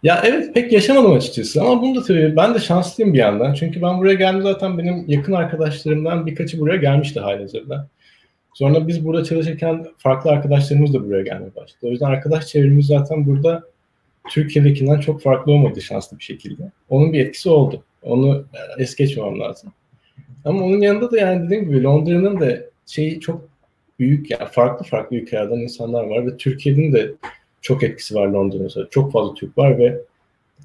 Ya evet pek yaşamadım açıkçası ama bunu da tabii ben de şanslıyım bir yandan. Çünkü ben buraya geldim zaten benim yakın arkadaşlarımdan birkaçı buraya gelmişti halihazırda. Sonra biz burada çalışırken farklı arkadaşlarımız da buraya gelmeye başladı. O yüzden arkadaş çevremiz zaten burada Türkiye'dekinden çok farklı olmadı şanslı bir şekilde. Onun bir etkisi oldu. Onu es geçmemem lazım. Ama onun yanında da yani dediğim gibi Londra'nın da şeyi çok büyük yani farklı farklı ülkelerden insanlar var ve Türkiye'nin de çok etkisi var Londra'da. Çok fazla Türk var ve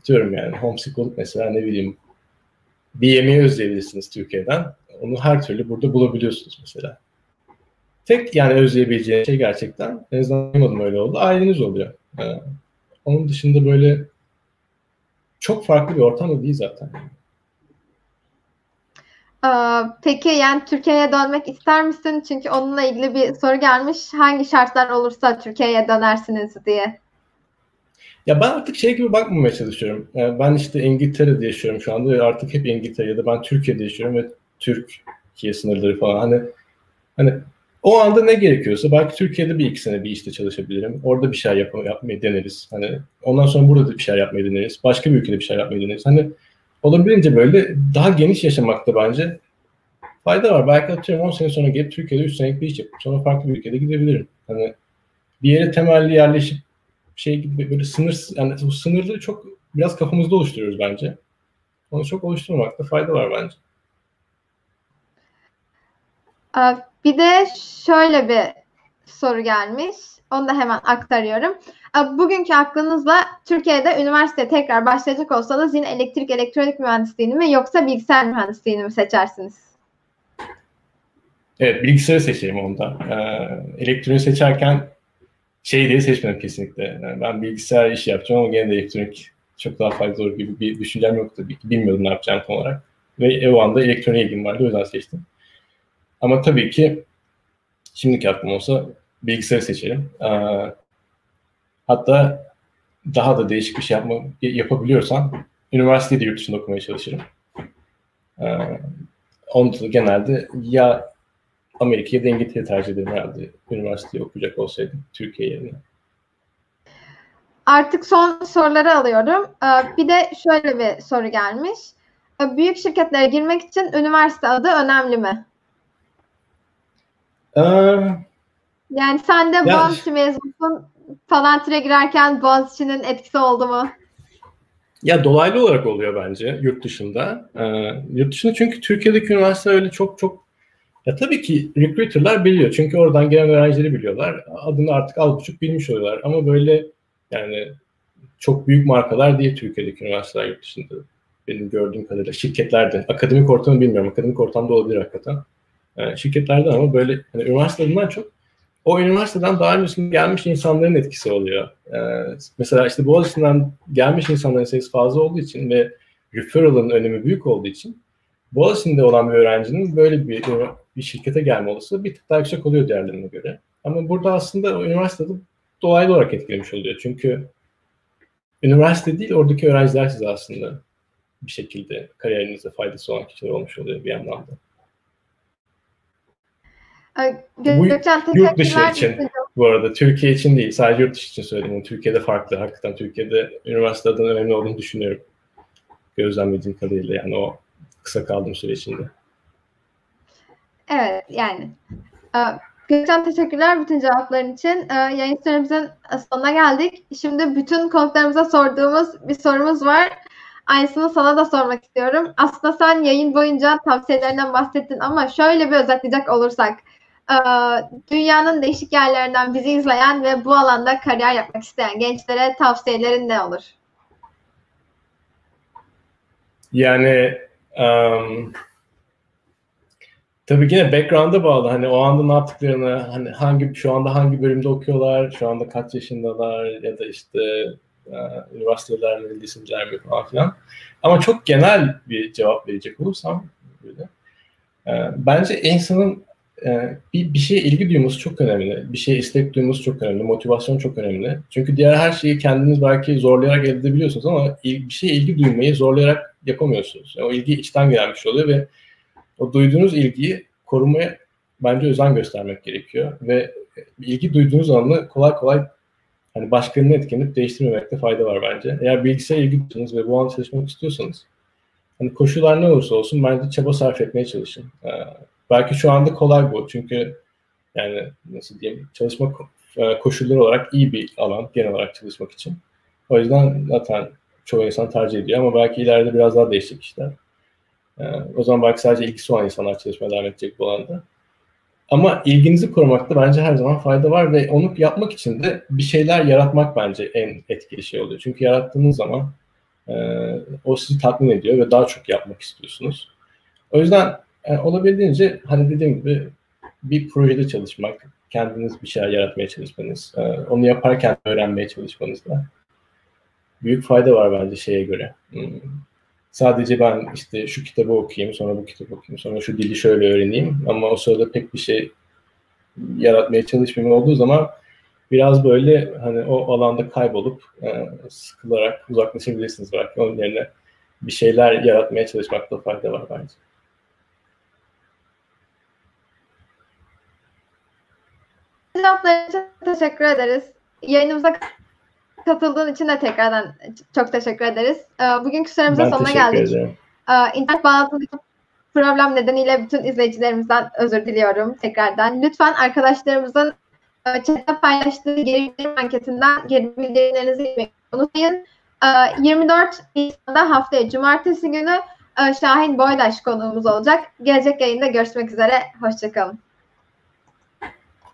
diyorum yani homesick olup mesela ne bileyim bir yemeği özleyebilirsiniz Türkiye'den. Onu her türlü burada bulabiliyorsunuz mesela. Tek yani özleyebileceğiniz şey gerçekten en azından öyle oldu. Aileniz oluyor. Ee, onun dışında böyle çok farklı bir ortam da değil zaten. Peki yani Türkiye'ye dönmek ister misin? Çünkü onunla ilgili bir soru gelmiş. Hangi şartlar olursa Türkiye'ye dönersiniz diye. Ya ben artık şey gibi bakmamaya çalışıyorum. Yani ben işte İngiltere'de yaşıyorum şu anda artık hep İngiltere ya da ben Türkiye'de yaşıyorum ve Türkiye sınırları falan. Hani hani o anda ne gerekiyorsa belki Türkiye'de bir iki sene bir işte çalışabilirim. Orada bir şeyler yap yapmayı deneriz. Hani ondan sonra burada da bir şeyler yapmayı deneriz. Başka bir ülkede bir şeyler yapmayı deneriz. Hani olabildiğince böyle daha geniş yaşamakta bence fayda var. Belki atıyorum 10 sene sonra gelip Türkiye'de 3 senelik bir iş yapıp sonra farklı bir ülkede gidebilirim. Hani bir yere temelli yerleşip şey gibi böyle sınır yani bu sınırları çok biraz kafamızda oluşturuyoruz bence. Onu çok oluşturmamakta fayda var bence. Bir de şöyle bir soru gelmiş. Onu da hemen aktarıyorum. Bugünkü aklınızla Türkiye'de üniversite tekrar başlayacak olsanız yine elektrik elektronik mühendisliğini mi yoksa bilgisayar mühendisliğini mi seçersiniz? Evet bilgisayarı seçeyim onda. Ee, elektroniği seçerken şey diye seçmedim kesinlikle. Ben bilgisayar işi yapacağım ama gene de elektronik çok daha faydalı olur gibi bir düşüncem yoktu. Bilmiyordum ne yapacağım tam olarak. Ve o anda elektroniğe ilgim vardı o yüzden seçtim. Ama tabii ki şimdiki aklım olsa bilgisayarı seçerim. Ee, hatta daha da değişik bir şey yapma, yapabiliyorsam üniversitede yurt dışında okumaya çalışırım. Ee, onu da genelde ya Amerika ya da İngiltere tercih ederim herhalde üniversiteyi okuyacak olsaydım Türkiye yerine. Artık son soruları alıyorum. Ee, bir de şöyle bir soru gelmiş. Büyük şirketlere girmek için üniversite adı önemli mi? Ee, yani sen de ya, Boğaziçi mezunusun. Palantir'e girerken Boğaziçi'nin etkisi oldu mu? Ya dolaylı olarak oluyor bence yurt dışında. Ee, yurt dışında çünkü Türkiye'deki üniversite öyle çok çok ya tabii ki recruiter'lar biliyor. Çünkü oradan gelen öğrencileri biliyorlar. Adını artık az buçuk bilmiş oluyorlar. Ama böyle yani çok büyük markalar diye Türkiye'deki üniversiteler yurt dışında benim gördüğüm kadarıyla şirketlerde. Akademik ortamı bilmiyorum. Akademik ortamda olabilir hakikaten. Yani şirketlerden ama böyle hani üniversitelerinden çok o üniversiteden daha öncesinde gelmiş insanların etkisi oluyor. Ee, mesela işte Boğaziçi'nden gelmiş insanların sayısı fazla olduğu için ve referral'ın önemi büyük olduğu için Boğaziçi'nde olan bir öğrencinin böyle bir, bir şirkete gelme olasılığı bir tık daha yüksek oluyor diğerlerine göre. Ama burada aslında üniversitede dolaylı olarak etkilemiş oluyor. Çünkü üniversite değil oradaki öğrenciler size aslında bir şekilde kariyerinizde faydası olan kişiler olmuş oluyor bir anlamda. Bu yurt dışı için bu arada. Türkiye için değil. Sadece yurt dışı için söyledim. Türkiye'de farklı. Hakikaten Türkiye'de üniversite adına önemli olduğunu düşünüyorum. Gözlemlediğim kadarıyla yani o kısa kaldığım süre içinde. Evet yani. Gökçen teşekkürler bütün cevapların için. Yayın süremizin sonuna geldik. Şimdi bütün konuklarımıza sorduğumuz bir sorumuz var. Aynısını sana da sormak istiyorum. Aslında sen yayın boyunca tavsiyelerinden bahsettin ama şöyle bir özetleyecek olursak ee, dünyanın değişik yerlerinden bizi izleyen ve bu alanda kariyer yapmak isteyen gençlere tavsiyelerin ne olur? Yani um, tabii yine background'a bağlı. Hani o anda ne yaptıklarını, hani hangi şu anda hangi bölümde okuyorlar, şu anda kaç yaşındalar ya da işte uh, üniversiteler mi, liseler mi falan filan. Ama çok genel bir cevap verecek olursam böyle. Uh, bence insanın e, bir, bir şeye ilgi duyması çok önemli. Bir şeye istek duyması çok önemli. Motivasyon çok önemli. Çünkü diğer her şeyi kendiniz belki zorlayarak elde edebiliyorsunuz ama bir şeye ilgi duymayı zorlayarak yapamıyorsunuz. Yani o ilgi içten gelen bir şey oluyor ve o duyduğunuz ilgiyi korumaya bence özen göstermek gerekiyor. Ve ilgi duyduğunuz anı kolay kolay hani başkalarını etkilenip değiştirmemekte fayda var bence. Eğer bilgisayara ilgi duyuyorsanız ve bu an çalışmak istiyorsanız hani koşullar ne olursa olsun bence çaba sarf etmeye çalışın. Ee, Belki şu anda kolay bu. Çünkü yani nasıl diyeyim çalışma e, koşulları olarak iyi bir alan genel olarak çalışmak için. O yüzden zaten çoğu insan tercih ediyor ama belki ileride biraz daha değişecek işler. Ee, o zaman belki sadece ilgisi olan insanlar çalışmaya devam edecek bu alanda. Ama ilginizi korumakta bence her zaman fayda var ve onu yapmak için de bir şeyler yaratmak bence en etkili şey oluyor. Çünkü yarattığınız zaman e, o sizi tatmin ediyor ve daha çok yapmak istiyorsunuz. O yüzden yani olabildiğince hani dediğim gibi bir projede çalışmak, kendiniz bir şeyler yaratmaya çalışmanız, e, onu yaparken öğrenmeye çalışmanızda büyük fayda var bence şeye göre. Hmm. Sadece ben işte şu kitabı okuyayım, sonra bu kitabı okuyayım, sonra şu dili şöyle öğreneyim ama o sırada pek bir şey yaratmaya çalışmayayım olduğu zaman biraz böyle hani o alanda kaybolup e, sıkılarak uzaklaşabilirsiniz belki. Onun yerine bir şeyler yaratmaya çalışmakta fayda var bence. Cevaplar için teşekkür ederiz. Yayınımıza katıldığın için de tekrardan çok teşekkür ederiz. Ee, bugünkü süremizin sonuna geldik. Ederim. Ee, internet bağlantısındaki problem nedeniyle bütün izleyicilerimizden özür diliyorum tekrardan. Lütfen arkadaşlarımızın e, chatte paylaştığı geri bildirim anketinden geri bildirimlerinizi unutmayın. 24 ee, Nisan'da haftaya cumartesi günü e, Şahin Boydaş konuğumuz olacak. Gelecek yayında görüşmek üzere. Hoşçakalın.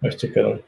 Hoşçakalın.